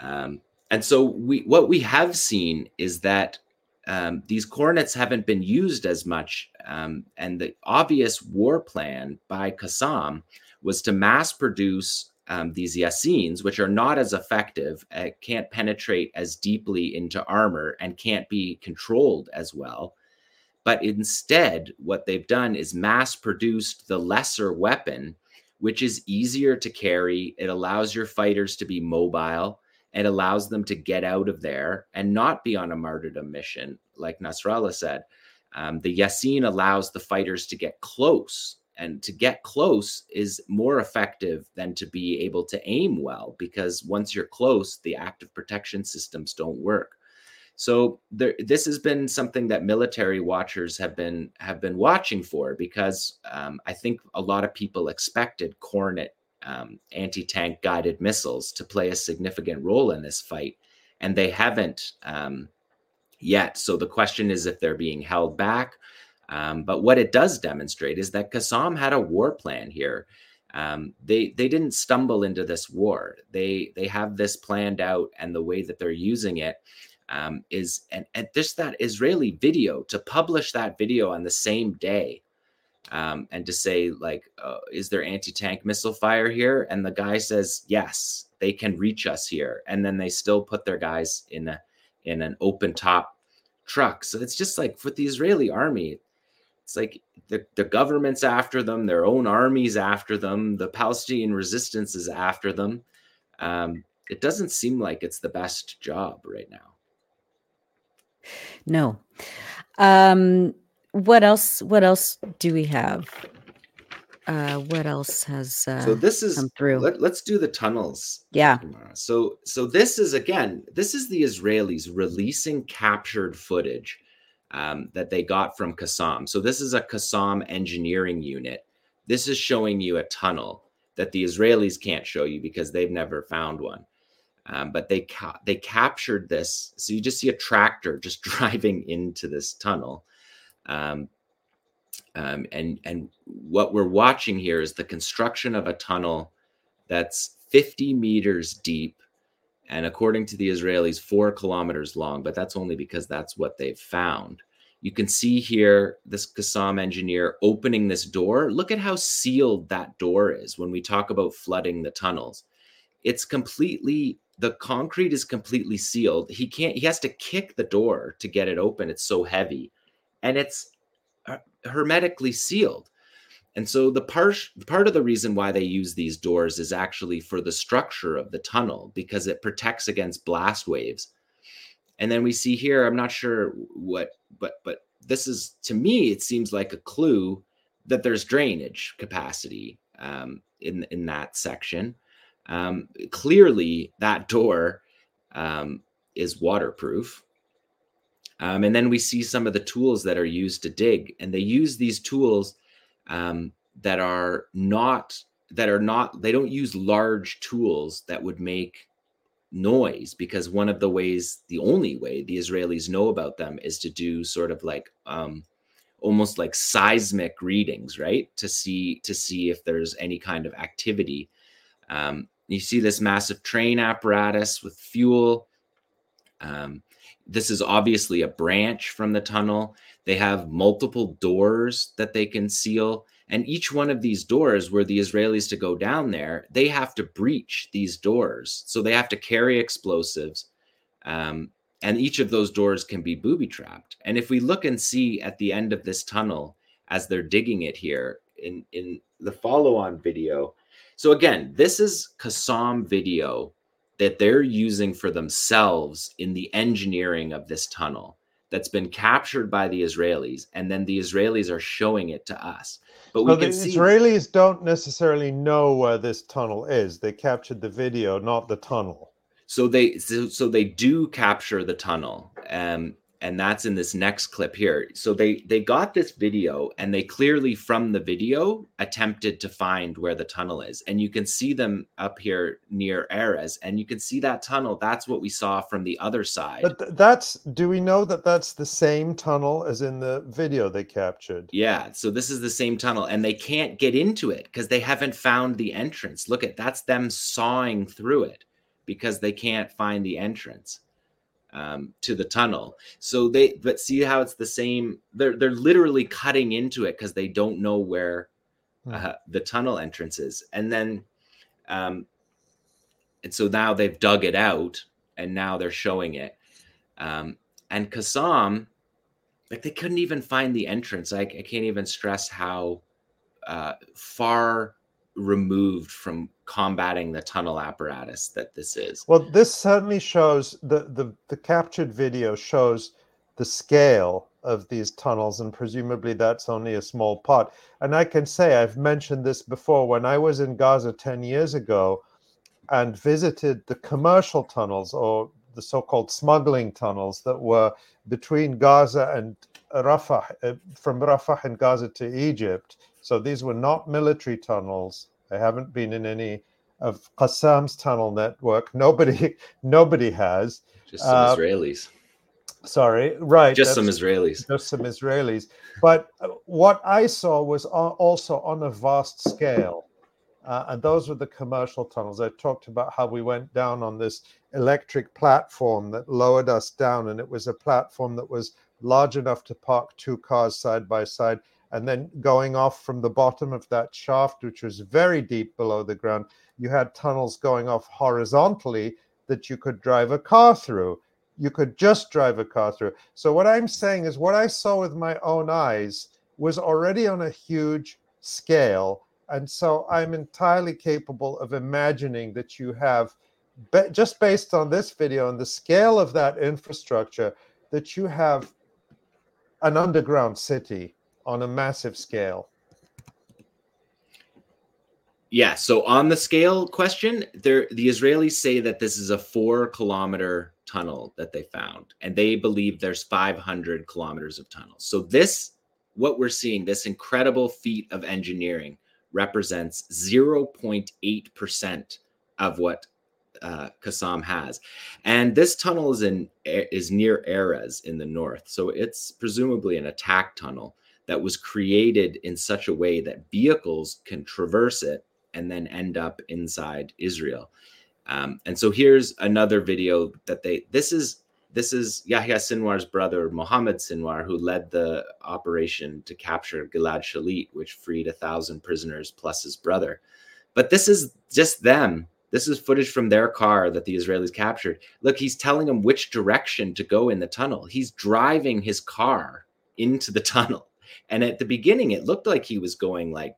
Um, and so we what we have seen is that um, these Kornets haven't been used as much. Um, and the obvious war plan by Qassam was to mass produce um, these Yassins, which are not as effective, uh, can't penetrate as deeply into armor, and can't be controlled as well. But instead, what they've done is mass produced the lesser weapon, which is easier to carry. It allows your fighters to be mobile. It allows them to get out of there and not be on a martyrdom mission, like Nasrallah said. Um, the Yassin allows the fighters to get close, and to get close is more effective than to be able to aim well because once you're close, the active protection systems don't work. So there, this has been something that military watchers have been have been watching for because um, I think a lot of people expected Kornet um, anti-tank guided missiles to play a significant role in this fight, and they haven't um, yet. So the question is if they're being held back. Um, but what it does demonstrate is that Qassam had a war plan here. Um, they they didn't stumble into this war. They they have this planned out, and the way that they're using it um, is and, and just that Israeli video to publish that video on the same day um, and to say like, uh, is there anti-tank missile fire here? And the guy says yes. they can reach us here, and then they still put their guys in a in an open top truck. So it's just like with the Israeli army, it's like the, the government's after them, their own armies after them, the Palestinian resistance is after them. Um, it doesn't seem like it's the best job right now. No. Um, what else? What else do we have? Uh, what else has uh, so this is come through? Let, us do the tunnels. Yeah. So so this is again this is the Israelis releasing captured footage um, that they got from Qassam. So this is a Qassam engineering unit. This is showing you a tunnel that the Israelis can't show you because they've never found one. Um, but they ca- they captured this. So you just see a tractor just *laughs* driving into this tunnel. Um, um, and and what we're watching here is the construction of a tunnel that's 50 meters deep and according to the Israelis, four kilometers long, but that's only because that's what they've found. You can see here this Qassam engineer opening this door. Look at how sealed that door is when we talk about flooding the tunnels. It's completely, the concrete is completely sealed. He can't, he has to kick the door to get it open. It's so heavy and it's hermetically sealed. And so the part part of the reason why they use these doors is actually for the structure of the tunnel because it protects against blast waves. And then we see here, I'm not sure what, but but this is to me, it seems like a clue that there's drainage capacity um, in in that section. Um, clearly, that door um, is waterproof. Um, and then we see some of the tools that are used to dig, and they use these tools um, that are not that are not they don't use large tools that would make noise because one of the ways the only way the israelis know about them is to do sort of like um almost like seismic readings right to see to see if there's any kind of activity um you see this massive train apparatus with fuel um this is obviously a branch from the tunnel. They have multiple doors that they can seal. And each one of these doors, where the Israelis to go down there, they have to breach these doors. So they have to carry explosives. Um, and each of those doors can be booby trapped. And if we look and see at the end of this tunnel, as they're digging it here in, in the follow on video. So again, this is Qassam video that they're using for themselves in the engineering of this tunnel that's been captured by the Israelis, and then the Israelis are showing it to us. But we so the see... Israelis don't necessarily know where this tunnel is. They captured the video, not the tunnel. So they so, so they do capture the tunnel, um, and that's in this next clip here. So they they got this video and they clearly from the video attempted to find where the tunnel is. And you can see them up here near Erez and you can see that tunnel. That's what we saw from the other side. But th- that's do we know that that's the same tunnel as in the video they captured? Yeah so this is the same tunnel and they can't get into it because they haven't found the entrance. Look at that's them sawing through it because they can't find the entrance um, to the tunnel. So they, but see how it's the same. They're they're literally cutting into it because they don't know where hmm. uh, the tunnel entrance is, and then, um, and so now they've dug it out, and now they're showing it. Um, and Qassam, like they couldn't even find the entrance. I, I can't even stress how uh, far removed from combating the tunnel apparatus that this is. Well, this certainly shows the the, the captured video shows the scale of these tunnels, and presumably that's only a small part. And I can say I've mentioned this before when I was in Gaza 10 years ago and visited the commercial tunnels or the so-called smuggling tunnels that were between Gaza and Rafah, uh, from Rafah and Gaza to Egypt so these were not military tunnels. I haven't been in any of Qassam's tunnel network. Nobody, *laughs* nobody has. Just some uh, Israelis. Sorry, right. Just some Israelis. Just some Israelis. But uh, what I saw was also on a vast scale. Uh, and those were the commercial tunnels. I talked about how we went down on this electric platform that lowered us down, and it was a platform that was large enough to park two cars side by side and then going off from the bottom of that shaft, which was very deep below the ground, you had tunnels going off horizontally that you could drive a car through. You could just drive a car through. So, what I'm saying is, what I saw with my own eyes was already on a huge scale. And so, I'm entirely capable of imagining that you have, just based on this video and the scale of that infrastructure, that you have an underground city on a massive scale. Yeah. So on the scale question, there the Israelis say that this is a four kilometer tunnel that they found, and they believe there's 500 kilometers of tunnels. So this, what we're seeing, this incredible feat of engineering, represents 0.8 percent of what uh, has, and this tunnel is in is near Erez in the north. So it's presumably an attack tunnel that was created in such a way that vehicles can traverse it and then end up inside Israel. Um, and so here's another video that they this is this is Yahya Sinwar's brother Mohammed Sinwar who led the operation to capture Gilad Shalit, which freed a thousand prisoners plus his brother. But this is just them. This is footage from their car that the Israelis captured. Look, he's telling them which direction to go in the tunnel. He's driving his car into the *laughs* tunnel. And at the beginning, it looked like he was going like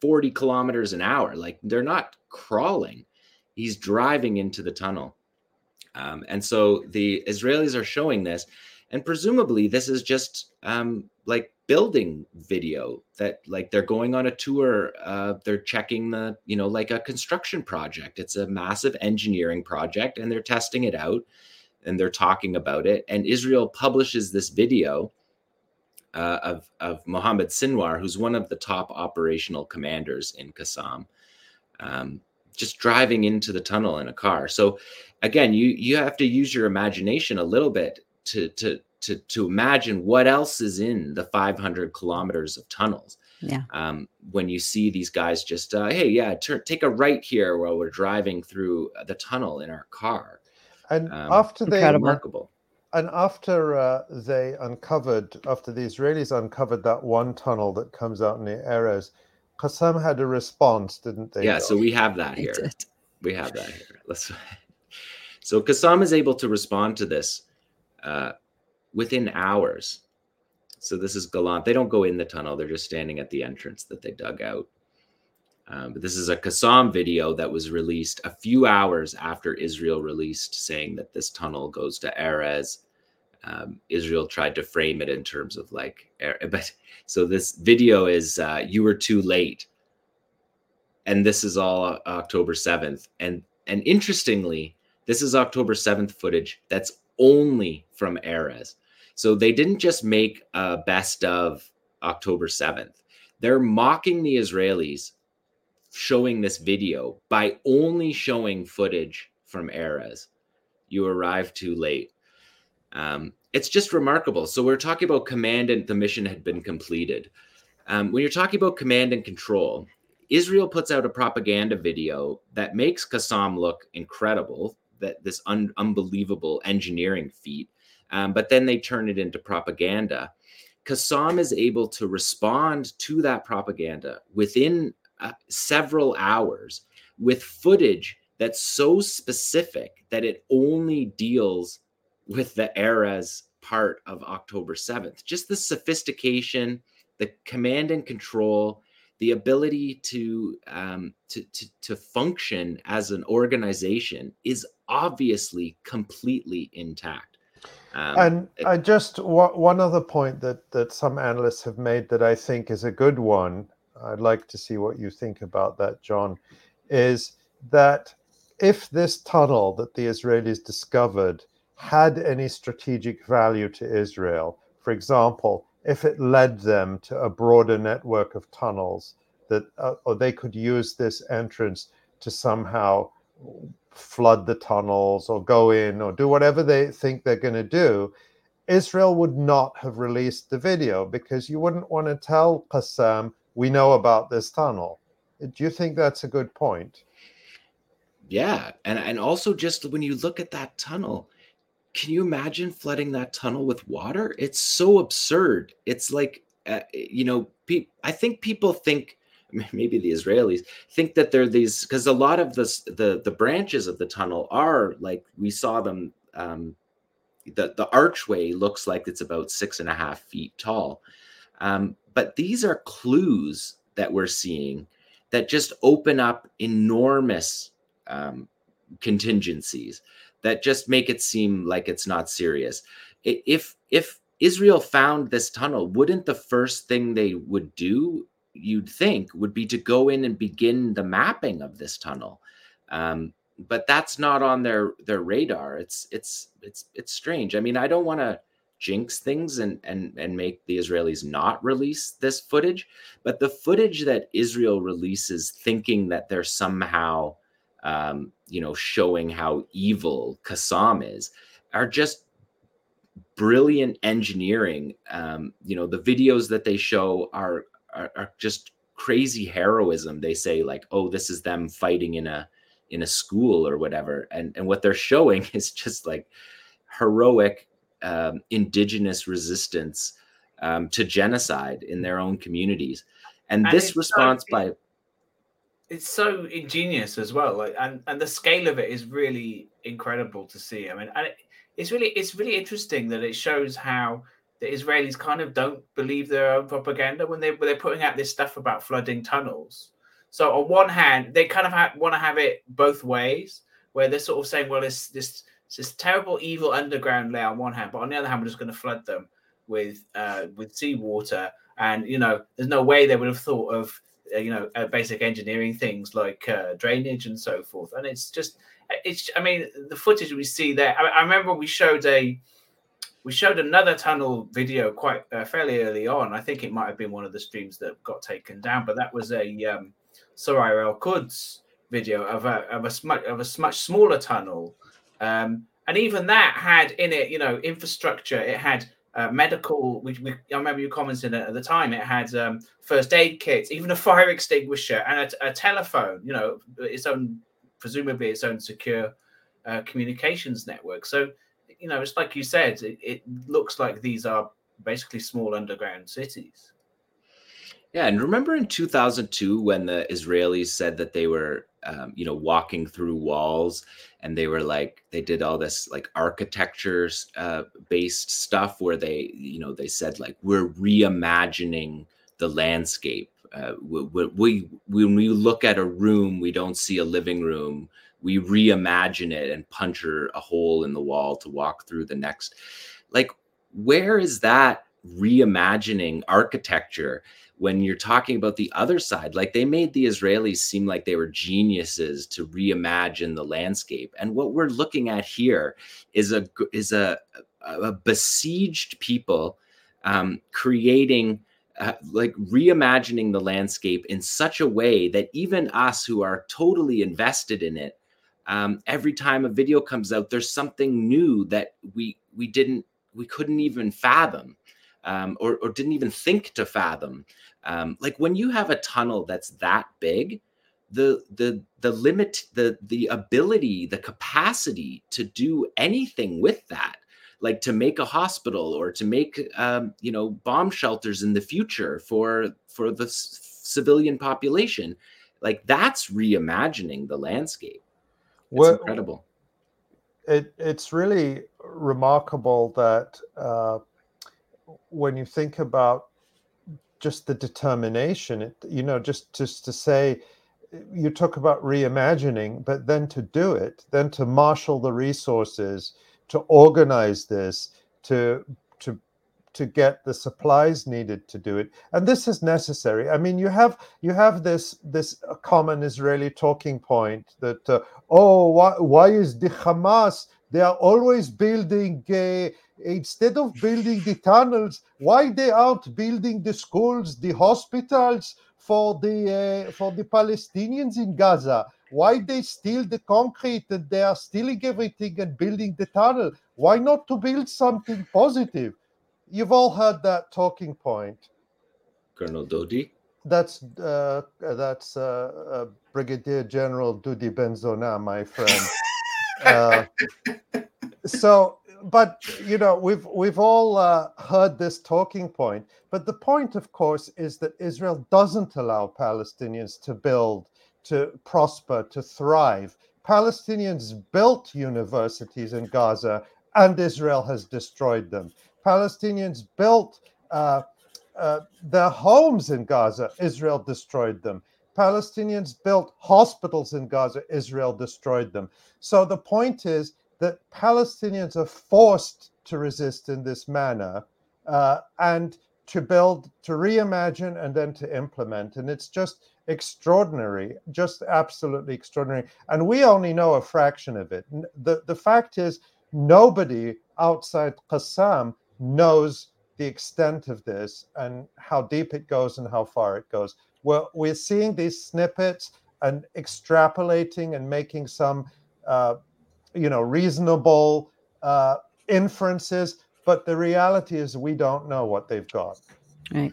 40 kilometers an hour. Like they're not crawling, he's driving into the tunnel. Um, and so the Israelis are showing this. And presumably, this is just um, like building video that like they're going on a tour uh, they're checking the you know like a construction project it's a massive engineering project and they're testing it out and they're talking about it and israel publishes this video uh, of of Mohammed Sinwar, who's one of the top operational commanders in Qassam, um, just driving into the tunnel in a car. So again, you you have to use your imagination a little bit to to to to imagine what else is in the 500 kilometers of tunnels. Yeah. Um, when you see these guys just, uh, hey, yeah, turn, take a right here while we're driving through the tunnel in our car. And um, after they remarkable and after uh, they uncovered, after the Israelis uncovered that one tunnel that comes out near Erez, Qassam had a response, didn't they? Yeah, so we have that here. We have that here. Let's. *laughs* So Qassam is able to respond to this uh, within hours. So this is Gallant. They don't go in the tunnel; they're just standing at the entrance that they dug out. Um, but this is a Qassam video that was released a few hours after Israel released, saying that this tunnel goes to Erez. Um, Israel tried to frame it in terms of like, *laughs* but so this video is uh, you were too late, and this is all October seventh, and and interestingly, this is October seventh footage that's only from Erez. So they didn't just make a best of October seventh; they're mocking the Israelis showing this video by only showing footage from Erez. You arrived too late. Um, it's just remarkable. So we're talking about command and the mission had been completed. Um, when you're talking about command and control, Israel puts out a propaganda video that makes Qassam look incredible, that this un- unbelievable engineering feat, um, but then they turn it into propaganda. Qassam is able to respond to that propaganda within uh, several hours with footage that's so specific that it only deals with the Erez part of October 7th. Just the sophistication, the command and control, the ability to, um, to, to, to function as an organization is obviously completely intact. Um, and I just one other point that that some analysts have made that I think is a good one I'd like to see what you think about that, Jon, is that if this tunnel that the Israelis discovered had any strategic value to Israel, for example, if it led them to a broader network of tunnels, that uh, or they could use this entrance to somehow flood the tunnels or go in or do whatever they think they're going to do, Israel would not have released the video because you wouldn't want to tell Qassam we know about this tunnel. Do you think that's a good point? Yeah, and and also just when you look at that tunnel, can you imagine flooding that tunnel with water? It's so absurd. It's like uh, you know, pe- I think people think *laughs* maybe the Israelis think that they're these because a lot of the the branches of the tunnel are like we saw them. Um, the the archway looks like it's about six and a half feet tall, um, but these are clues that we're seeing that just open up enormous um, contingencies that just make it seem like it's not serious. If if Israel found this tunnel, wouldn't the first thing they would do, you'd think, would be to go in and begin the mapping of this tunnel? Um, but that's not on their their radar. It's it's it's it's strange. I mean, I don't want to jinx things and and and make the Israelis not release this footage, but the footage that Israel releases, thinking that they're somehow, um, you know, showing how evil Qassam is, are just brilliant engineering. Um, you know, the videos that they show are, are are just crazy heroism. They say like, oh, this is them fighting in a in a school or whatever, and and what they're showing *laughs* is just like heroic um, indigenous resistance um, to genocide in their own communities. And, and this response so, by it's so ingenious as well, like and and the scale of it is really incredible to see. I mean, and it, it's really it's really interesting that it shows how the Israelis kind of don't believe their own propaganda when they when they're putting out this stuff about flooding tunnels. So on one hand, they kind of ha- want to have it both ways, where they're sort of saying, well, this this it's this terrible, evil underground layer on one hand, but on the other hand, we're just going to flood them with uh, with seawater. And you know, there's no way they would have thought of uh, you know uh, basic engineering things like uh, drainage and so forth. And it's just, it's. I mean, the footage we see there. I, I remember we showed a we showed another tunnel video quite uh, fairly early on. I think it might have been one of the streams that got taken down, but that was a um, Saraya Al Quds video of a of a much of a much smaller tunnel um, and even that had in it, you know, infrastructure. It had uh, medical. We, we, I remember you commented at the time. It had um, first aid kits, even a fire extinguisher, and a, a, telephone. You know, its own, presumably its own secure uh, communications network. So, you know, it's like you said. It, it looks like these are basically small underground cities. Yeah, and remember in 2002 when the Israelis said that they were, um, you know, walking through walls, and they were like, they did all this like architecture uh, based stuff where they, you know, they said like we're reimagining the landscape. Uh, we, we, when we look at a room, we don't see a living room. We reimagine it and punch a hole in the wall to walk through the next. Like, where is that reimagining architecture? When you're talking about the other side, like they made the Israelis seem like they were geniuses to reimagine the landscape. And what we're looking at here is a is a, a besieged people um, creating. Uh, like reimagining the landscape in such a way that even us who are totally invested in it um, every time a video comes out there's something new that we we didn't we couldn't even fathom um, or, or didn't even think to fathom um, like when you have a tunnel that's that big, the the the limit, the the ability, the capacity to do anything with that, like to make a hospital or to make um, you know bomb shelters in the future for for the s- civilian population, like that's reimagining the landscape. It's well, incredible. It it's really remarkable that uh, when you think about just the determination you know just just to say you talk about reimagining but then to do it then to marshal the resources to organize this to to to get the supplies needed to do it. And this is necessary. I mean you have you have this this common israeli talking point that uh, oh why, why is the hamas they are always building uh, instead of building the tunnels, why they aren't building the schools, the hospitals for the uh, for the Palestinians in Gaza? Why they steal the concrete and they are stealing everything and building the tunnel? Why not to build something positive? You've all heard that talking point. Colonel Dodi. That's uh, that's uh, uh Brigadier General Dudi Benzona, my friend. Uh, so but you know we've we've all uh, heard this talking point but the point of course is that israel doesn't allow palestinians to build to prosper to thrive. Palestinians built universities in gaza and israel has destroyed them. Palestinians built uh, uh, their homes in gaza israel destroyed them palestinians built hospitals in gaza israel destroyed them so the point is that Palestinians are forced to resist in this manner uh, and to build, to reimagine, and then to implement. And it's just extraordinary, just absolutely extraordinary. And we only know a fraction of it. The, the fact is, nobody outside Qassam knows the extent of this and how deep it goes and how far it goes. We're, we're seeing these snippets and extrapolating and making some uh, you know reasonable uh, inferences but the reality is we don't know what they've got. Right.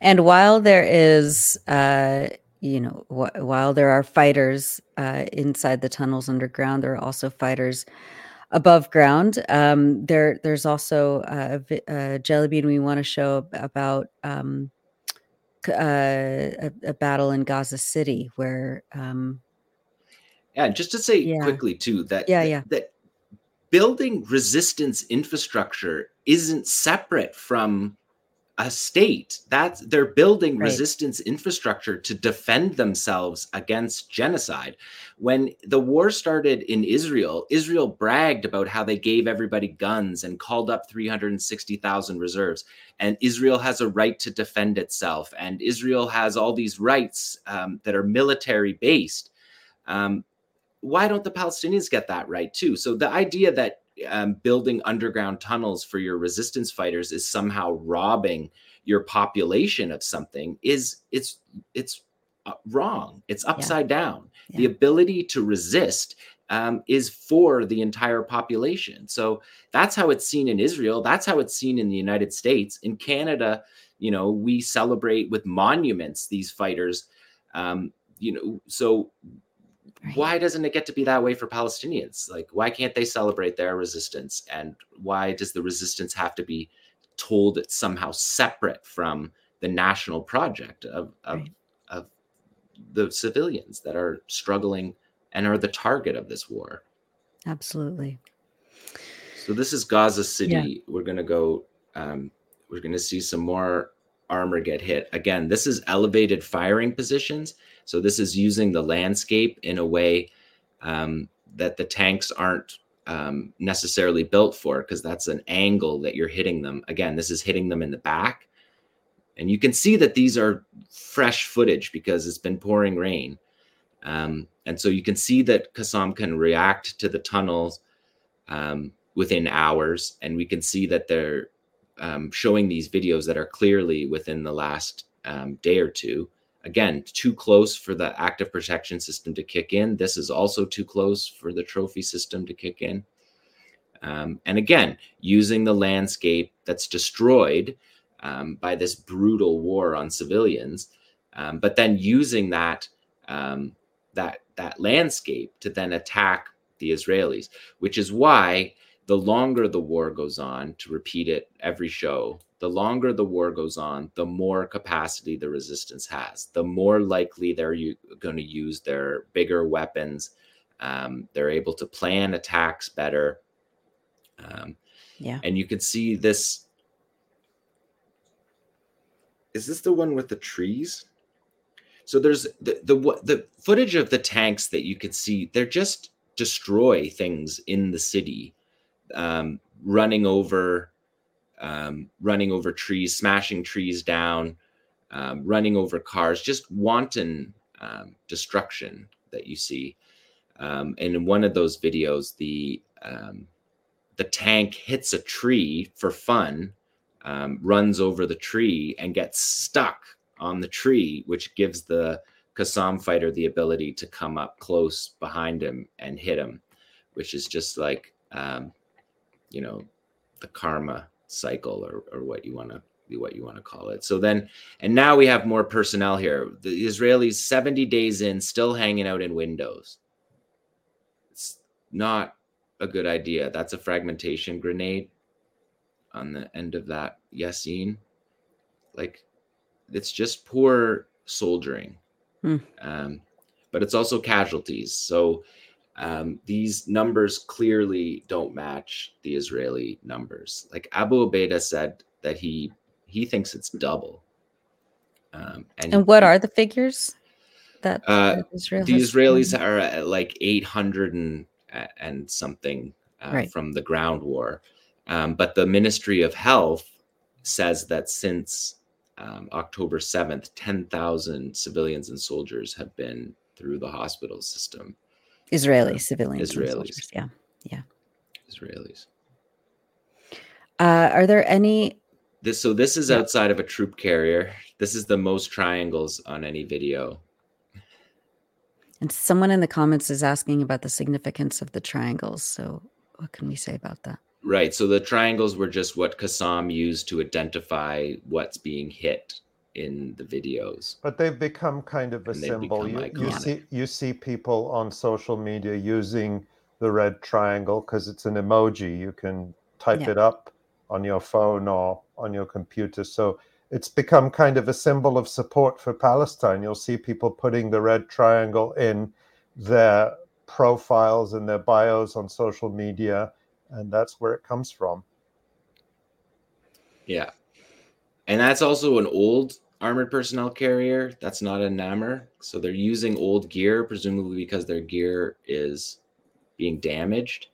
And while there is uh you know wh- while there are fighters uh, inside the tunnels underground there are also fighters above ground. Um, there there's also a, a jelly bean we want to show about um, uh, a, a, battle in gaza city where um, yeah, just to say yeah. quickly too that yeah, yeah. that building resistance infrastructure isn't separate from a state. That they're building right. resistance infrastructure to defend themselves against genocide. When the war started in israel israel bragged about how they gave everybody guns and called up 360000 reserves. And israel has a right to defend itself. And israel has all these rights um, that are military based um, why don't the Palestinians get that right too? So the idea that um, building underground tunnels for your resistance fighters is somehow robbing your population of something is it's it's uh, wrong. It's upside yeah. down. Yeah. The ability to resist um, is for the entire population. So that's how it's seen in Israel. That's how it's seen in the United States. In Canada, you know, we celebrate with monuments these fighters. Um, you know, so Right. Why doesn't it get to be that way for Palestinians? Like, why can't they celebrate their resistance? And why does the resistance have to be told it's somehow separate from the national project of, of, right. of the civilians that are struggling and are the target of this war? Absolutely. So this is Gaza City. Yeah. We're going to go. Um, we're going to see some more armor get hit. Again, this is elevated firing positions. So this is using the landscape in a way um, that the tanks aren't um, necessarily built for because that's an angle that you're hitting them. Again, this is hitting them in the back. And you can see that these are fresh footage because it's been pouring rain. Um, and so you can see that Qassam can react to the tunnels um, within hours. And we can see that they're um, showing these videos that are clearly within the last um, day or two. Again, too close for the active protection system to kick in. This is also too close for the trophy system to kick in. Um, and again, using the landscape that's destroyed um, by this brutal war on civilians, um, but then using that um, that that landscape to then attack the Israelis, which is why the longer the war goes on, to repeat it every show, the longer the war goes on, the more capacity the resistance has, the more likely they're going to use their bigger weapons. Um, they're able to plan attacks better. Um, yeah. And you can see this. Is this the one with the trees? So there's the, the the footage of the tanks that you can see. They're just destroy things in the city um, running over um, running over trees, smashing trees down, um, running over cars, just wanton um, destruction that you see. Um, and in one of those videos, the um, the tank hits a tree for fun, runs over the tree and gets stuck on the tree, which gives the Qassam fighter the ability to come up close behind him and hit him, which is just like um, you know the karma cycle or, or what you want to be what you want to call it. So then, and now we have more personnel here. The Israelis 70 days in, still hanging out in windows. It's not a good idea. That's a fragmentation grenade on the end of that Yasin. Like it's just poor soldiering. Hmm. Um, but it's also casualties. So um, these numbers clearly don't match the Israeli numbers. Like Abu Obaida said that he he thinks it's double. Um, and, and what he, are the figures that, uh, that Israel the Israelis are at like 800 and and something uh, right. from the ground war. Um, but the Ministry of Health says that since um, October 7th, 10,000 civilians and soldiers have been through the hospital system. Israeli civilians. Israelis. Yeah. Yeah. Israelis. Uh, are there any? This so this is yeah. outside of a troop carrier. This is the most triangles on any video. And someone in the comments is asking about the significance of the triangles. So what can we say about that? Right. So the triangles were just what Qassam used to identify what's being hit in the videos. But they've become kind of a symbol. You, you, see you see people on social media using the red triangle because it's an emoji. You can type yeah. it up on your phone or on your computer. So it's become kind of a symbol of support for Palestine. You'll see people putting the red triangle in their profiles and their bios on social media and that's where it comes from. Yeah. And that's also an old armored personnel carrier. That's not a Namer. So they're using old gear, presumably because their gear is being damaged.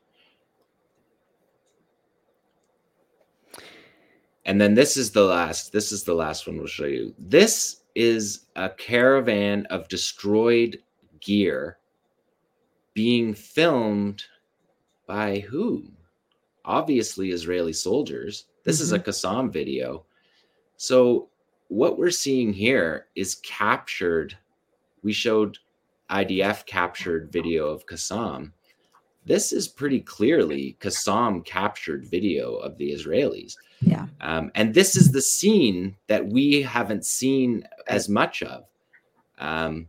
And then this is the last. This is the last one we'll show you. This is a caravan of destroyed gear being filmed by who? obviously Israeli soldiers. This mm-hmm. is a mm-hmm. Qassam video. So what we're seeing here is captured. We showed IDF captured video of Qassam. This is pretty clearly Qassam captured video of the Israelis. Yeah. Um, and this is the scene that we haven't seen as much of. Um,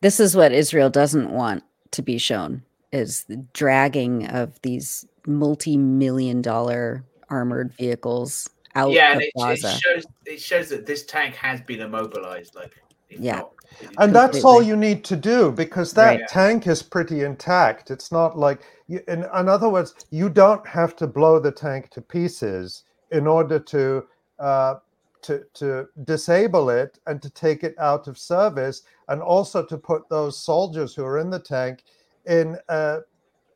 this is what Israel doesn't want to be shown is the dragging of these multi-million dollar armored vehicles out yeah, and it, it, shows it shows that this tank has been immobilized. Like, yeah. Not, and that's all you need to do because that right. tank is pretty intact. It's not like, you, in, in other words, you don't have to blow the tank to pieces in order to uh, to to disable it and to take it out of service, and also to put those soldiers who are in the tank in a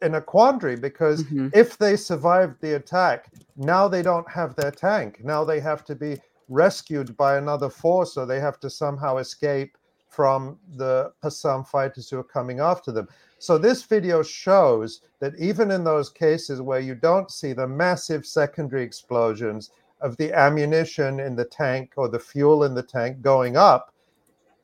in a quandary because mm-hmm. if they survived the attack, now they don't have their tank. Now they have to be rescued by another force, or they have to somehow escape from the Qassam fighters who are coming after them. So this video shows that even in those cases where you don't see the massive secondary explosions of the ammunition in the tank or the fuel in the tank going up,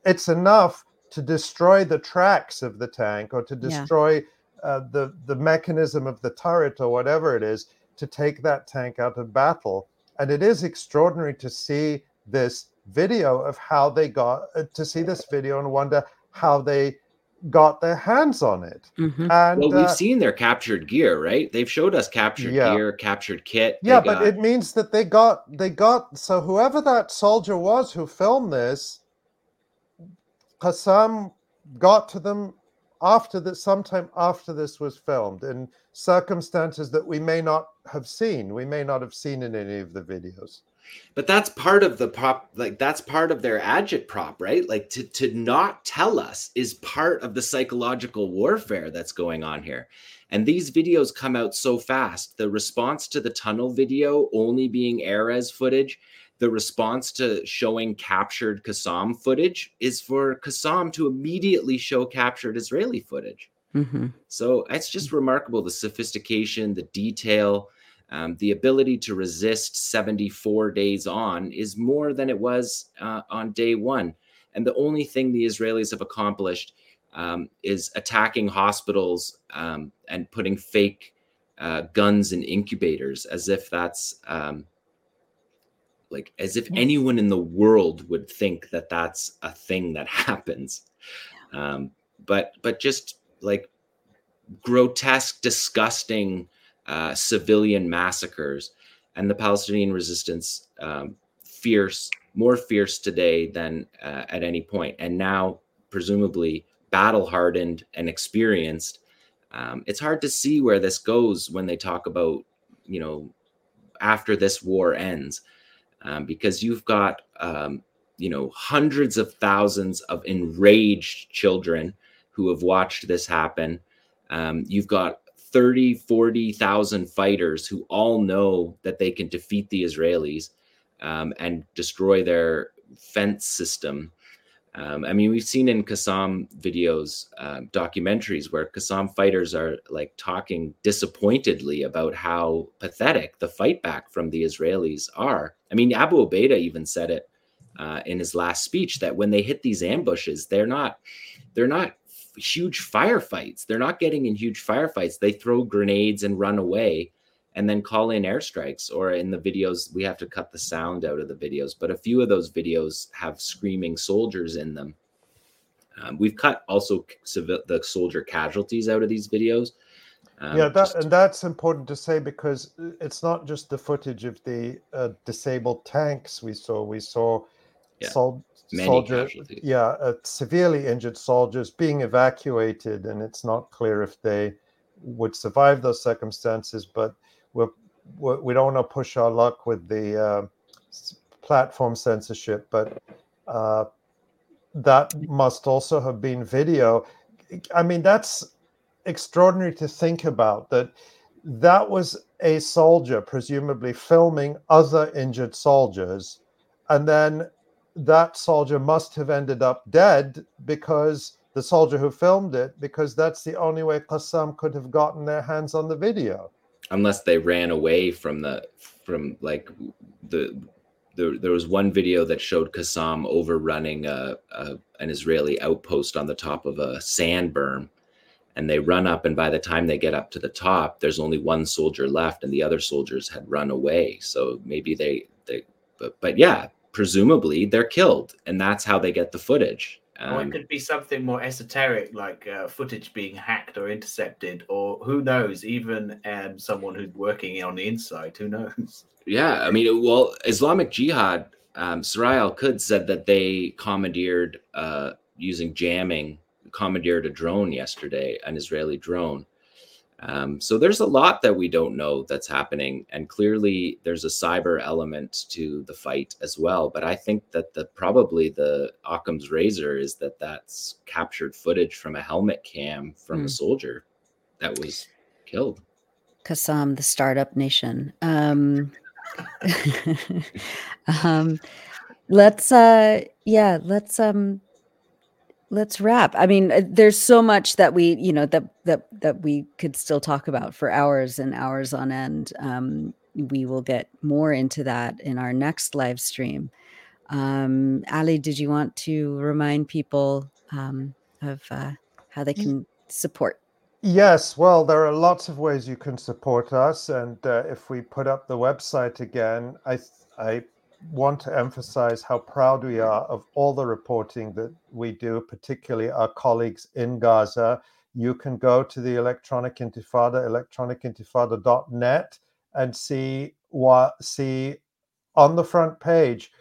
it's enough to destroy the tracks of the tank or to destroy yeah uh, the the mechanism of the turret or whatever it is to take that tank out of battle. And it is extraordinary to see this video of how they got uh, to see this video and wonder how they got their hands on it. Mm-hmm. And well, we've uh, seen their captured gear, right? They've showed us captured yeah. gear, captured kit. Yeah, but it means that they got they got so whoever that soldier was who filmed this, Qassam got to them after that sometime after this was filmed, in circumstances that we may not have seen, we may not have seen in any of the videos. But that's part of the prop, like that's part of their agitprop, right? Like to to not tell us is part of the psychological warfare that's going on here. And these videos come out so fast. The response to the tunnel video only being Erez footage the response to showing captured Qassam footage is for Qassam to immediately show captured Israeli footage. Mm-hmm. So it's just remarkable the sophistication, the detail, um, the ability to resist 74 days on is more than it was uh, on day one. And the only thing the Israelis have accomplished um, is attacking hospitals um, and putting fake uh, guns in incubators as if that's um, like as if anyone in the world would think that that's a thing that *laughs* happens. Um, but but just like grotesque, disgusting uh, civilian massacres, and the Palestinian resistance um, fierce, more fierce today than uh, at any point, and now presumably battle hardened and experienced. Um, it's hard to see where this goes when they talk about, you know, after this war ends, um, because you've got, um, you know, hundreds of thousands of enraged children who have watched this happen. Um, you've got 30, 40,000 fighters who all know that they can defeat the Israelis um, and destroy their fence system. Um, I mean, we've seen in Qassam videos, uh, documentaries where Qassam fighters are like talking disappointedly about how pathetic the fight back from the Israelis are. I mean, Abu Ubaidah even said it uh, in his last speech that when they hit these ambushes, they're not they're not huge firefights. They're not getting in huge firefights. They throw grenades and run away and then call in airstrikes. Or in the videos, we have to cut the sound out of the videos, but a few of those videos have screaming soldiers in them. Um, we've cut also civil, the soldier casualties out of these videos. Um, yeah, that, just... and that's important to say because it's not just the footage of the uh, disabled tanks we saw. We saw yeah. sol- soldiers, yeah, uh, severely injured soldiers being evacuated, and it's not clear if they would survive those circumstances. But we're, we're we do not want to push our luck with the uh, platform censorship, but uh, that must also have been video. I mean, that's extraordinary to think about. That that was a soldier, presumably filming other injured soldiers, and then that soldier must have ended up dead because the soldier who filmed it, because that's the only way Qassam could have gotten their hands on the video. Unless they ran away from the from like the there, there was one video that showed Qassam overrunning a, a, an Israeli outpost on the top of a sand berm. And they run up, and by the time they get up to the top, there's only one soldier left, and the other soldiers had run away. So maybe they, they, but, but yeah, presumably they're killed, and that's how they get the footage. Um, or it could be something more esoteric, like uh, footage being hacked or intercepted, or who knows, even um, someone who's working on the inside. Who knows? Yeah, I mean, well, Islamic Jihad, um, Saraya Al Quds said that they commandeered uh, using jamming, commandeered a drone yesterday, an Israeli drone, um, so there's a lot that we don't know that's happening, and clearly there's a cyber element to the fight as well. But I think that the probably the Occam's razor is that that's captured footage from a helmet cam from mm. a hmm. soldier that was killed. Qassam, the startup nation. Um, *laughs* um, let's uh, yeah, let's um, let's wrap. I mean uh, there's so much that we you know that that that we could still talk about for hours and hours on end. Um, we will get more into that in our next live stream. Um, ali did you want to remind people um, of uh, how they can support? Yes well there are lots of ways you can support us and uh, if we put up the website again i i want to emphasize how proud we are of all the reporting that we do, particularly our colleagues in Gaza. You can go to the Electronic Intifada, electronicintifada.net, and see what see on the front page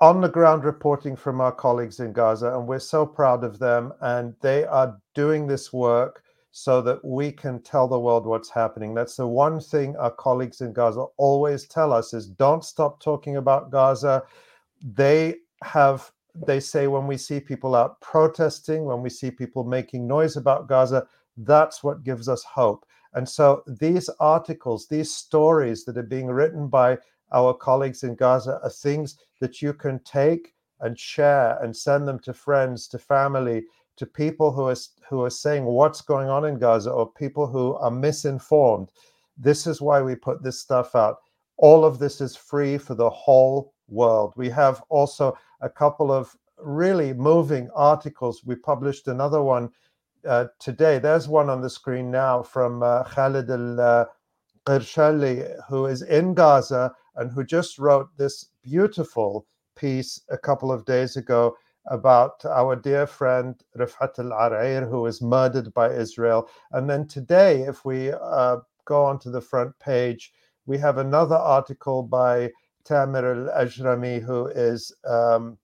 on the ground reporting from our colleagues in Gaza, and we're so proud of them. And they are doing this work so that we can tell the world what's happening. That's the one thing our colleagues in Gaza always tell us is don't stop talking about Gaza. They have they say when we see people out protesting, when we see people making noise about Gaza, that's what gives us hope. And so these articles, these stories that are being written by our colleagues in Gaza are things that you can take and share and send them to friends, to family, to people who are who are saying what's going on in Gaza or people who are misinformed. This is why we put this stuff out. All of this is free for the whole world. We have also a couple of really moving articles. We published another one uh, today. There's one on the screen now from uh, Khalid al Qirshali, who is in Gaza and who just wrote this beautiful piece a couple of days ago about our dear friend Refaat Alareer, who was murdered by Israel. And then today, if we uh, go onto the front page, we have another article by Tamir al Ajrami, who is um,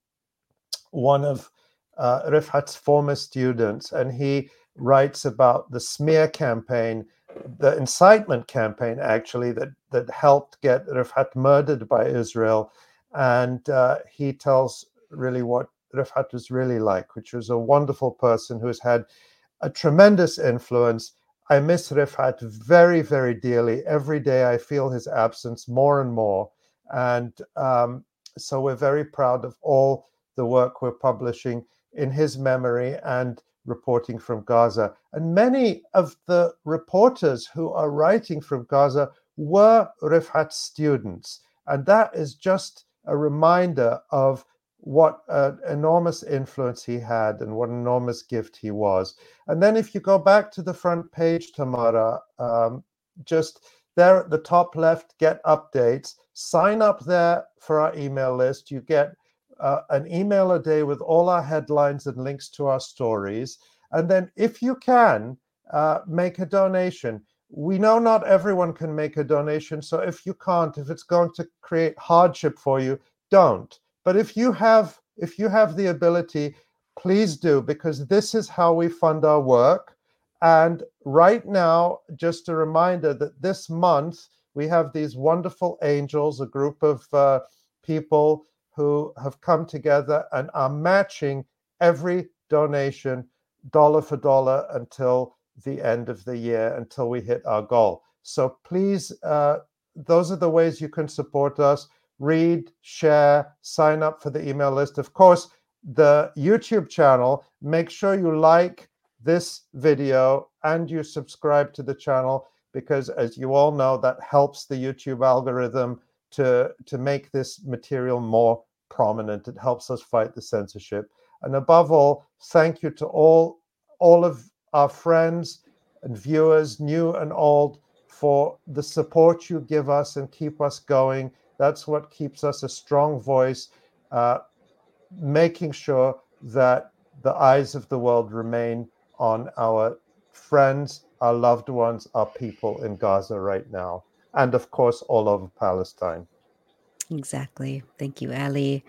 one of uh, Refaat's former students, and he writes about the smear campaign, the incitement campaign, actually, that, that helped get Refaat murdered by Israel. And uh, he tells really what Refaat was really like, which was a wonderful person who has had a tremendous influence. I miss Refaat very, very dearly. Every day I feel his absence more and more. And um, so we're very proud of all the work we're publishing in his memory and reporting from Gaza. And many of the reporters who are writing from Gaza were Refaat students. And that is just a reminder of what an enormous influence he had and what an enormous gift he was. And then if you go back to the front page, Tamara, um, just there at the top left, get updates. Sign up there for our email list. You get uh, an email a day with all our headlines and links to our stories. And then, if you can, uh, make a donation. We know not everyone can make a donation. So, if you can't, if it's going to create hardship for you, don't. But if you have if you have the ability, please do because this is how we fund our work. And right now, just a reminder that this month we have these wonderful angels, a group of uh, people who have come together and are matching every donation dollar for dollar until the end of the year, until we hit our goal. So please, uh, those are the ways you can support us. Read, share, sign up for the email list. Of course, the YouTube channel, make sure you like this video and you subscribe to the channel because as you all know that helps the YouTube algorithm to to make this material more prominent. It helps us fight the censorship. And above all, thank you to all all of our friends and viewers, new and old, for the support you give us and keep us going. That's what keeps us a strong voice, uh, making sure that the eyes of the world remain on our friends, our loved ones, our people in Gaza right now, and of course, all over Palestine. Exactly. Thank you, Ali.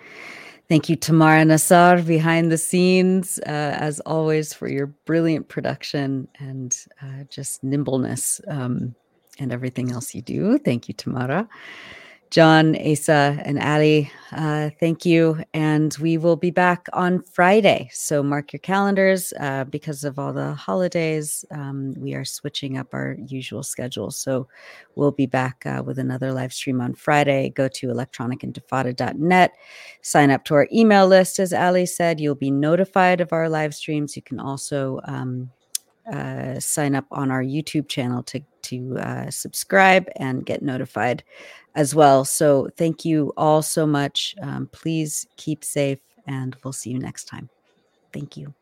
Thank you, Tamara Nassar, behind the scenes, uh, as always, for your brilliant production and uh, just nimbleness um, and everything else you do. Thank you, Tamara. Jon, Asa, and Ali, uh, thank you. And we will be back on Friday. So mark your calendars. Uh, because of all the holidays, um, we are switching up our usual schedule. So we'll be back uh, with another live stream on Friday. Go to electronicintifada.net, sign up to our email list. As Ali said, you'll be notified of our live streams. You can also um, uh, sign up on our YouTube channel to to uh, subscribe and get notified as well. So thank you all so much. Um, please keep safe, and we'll see you next time. Thank you.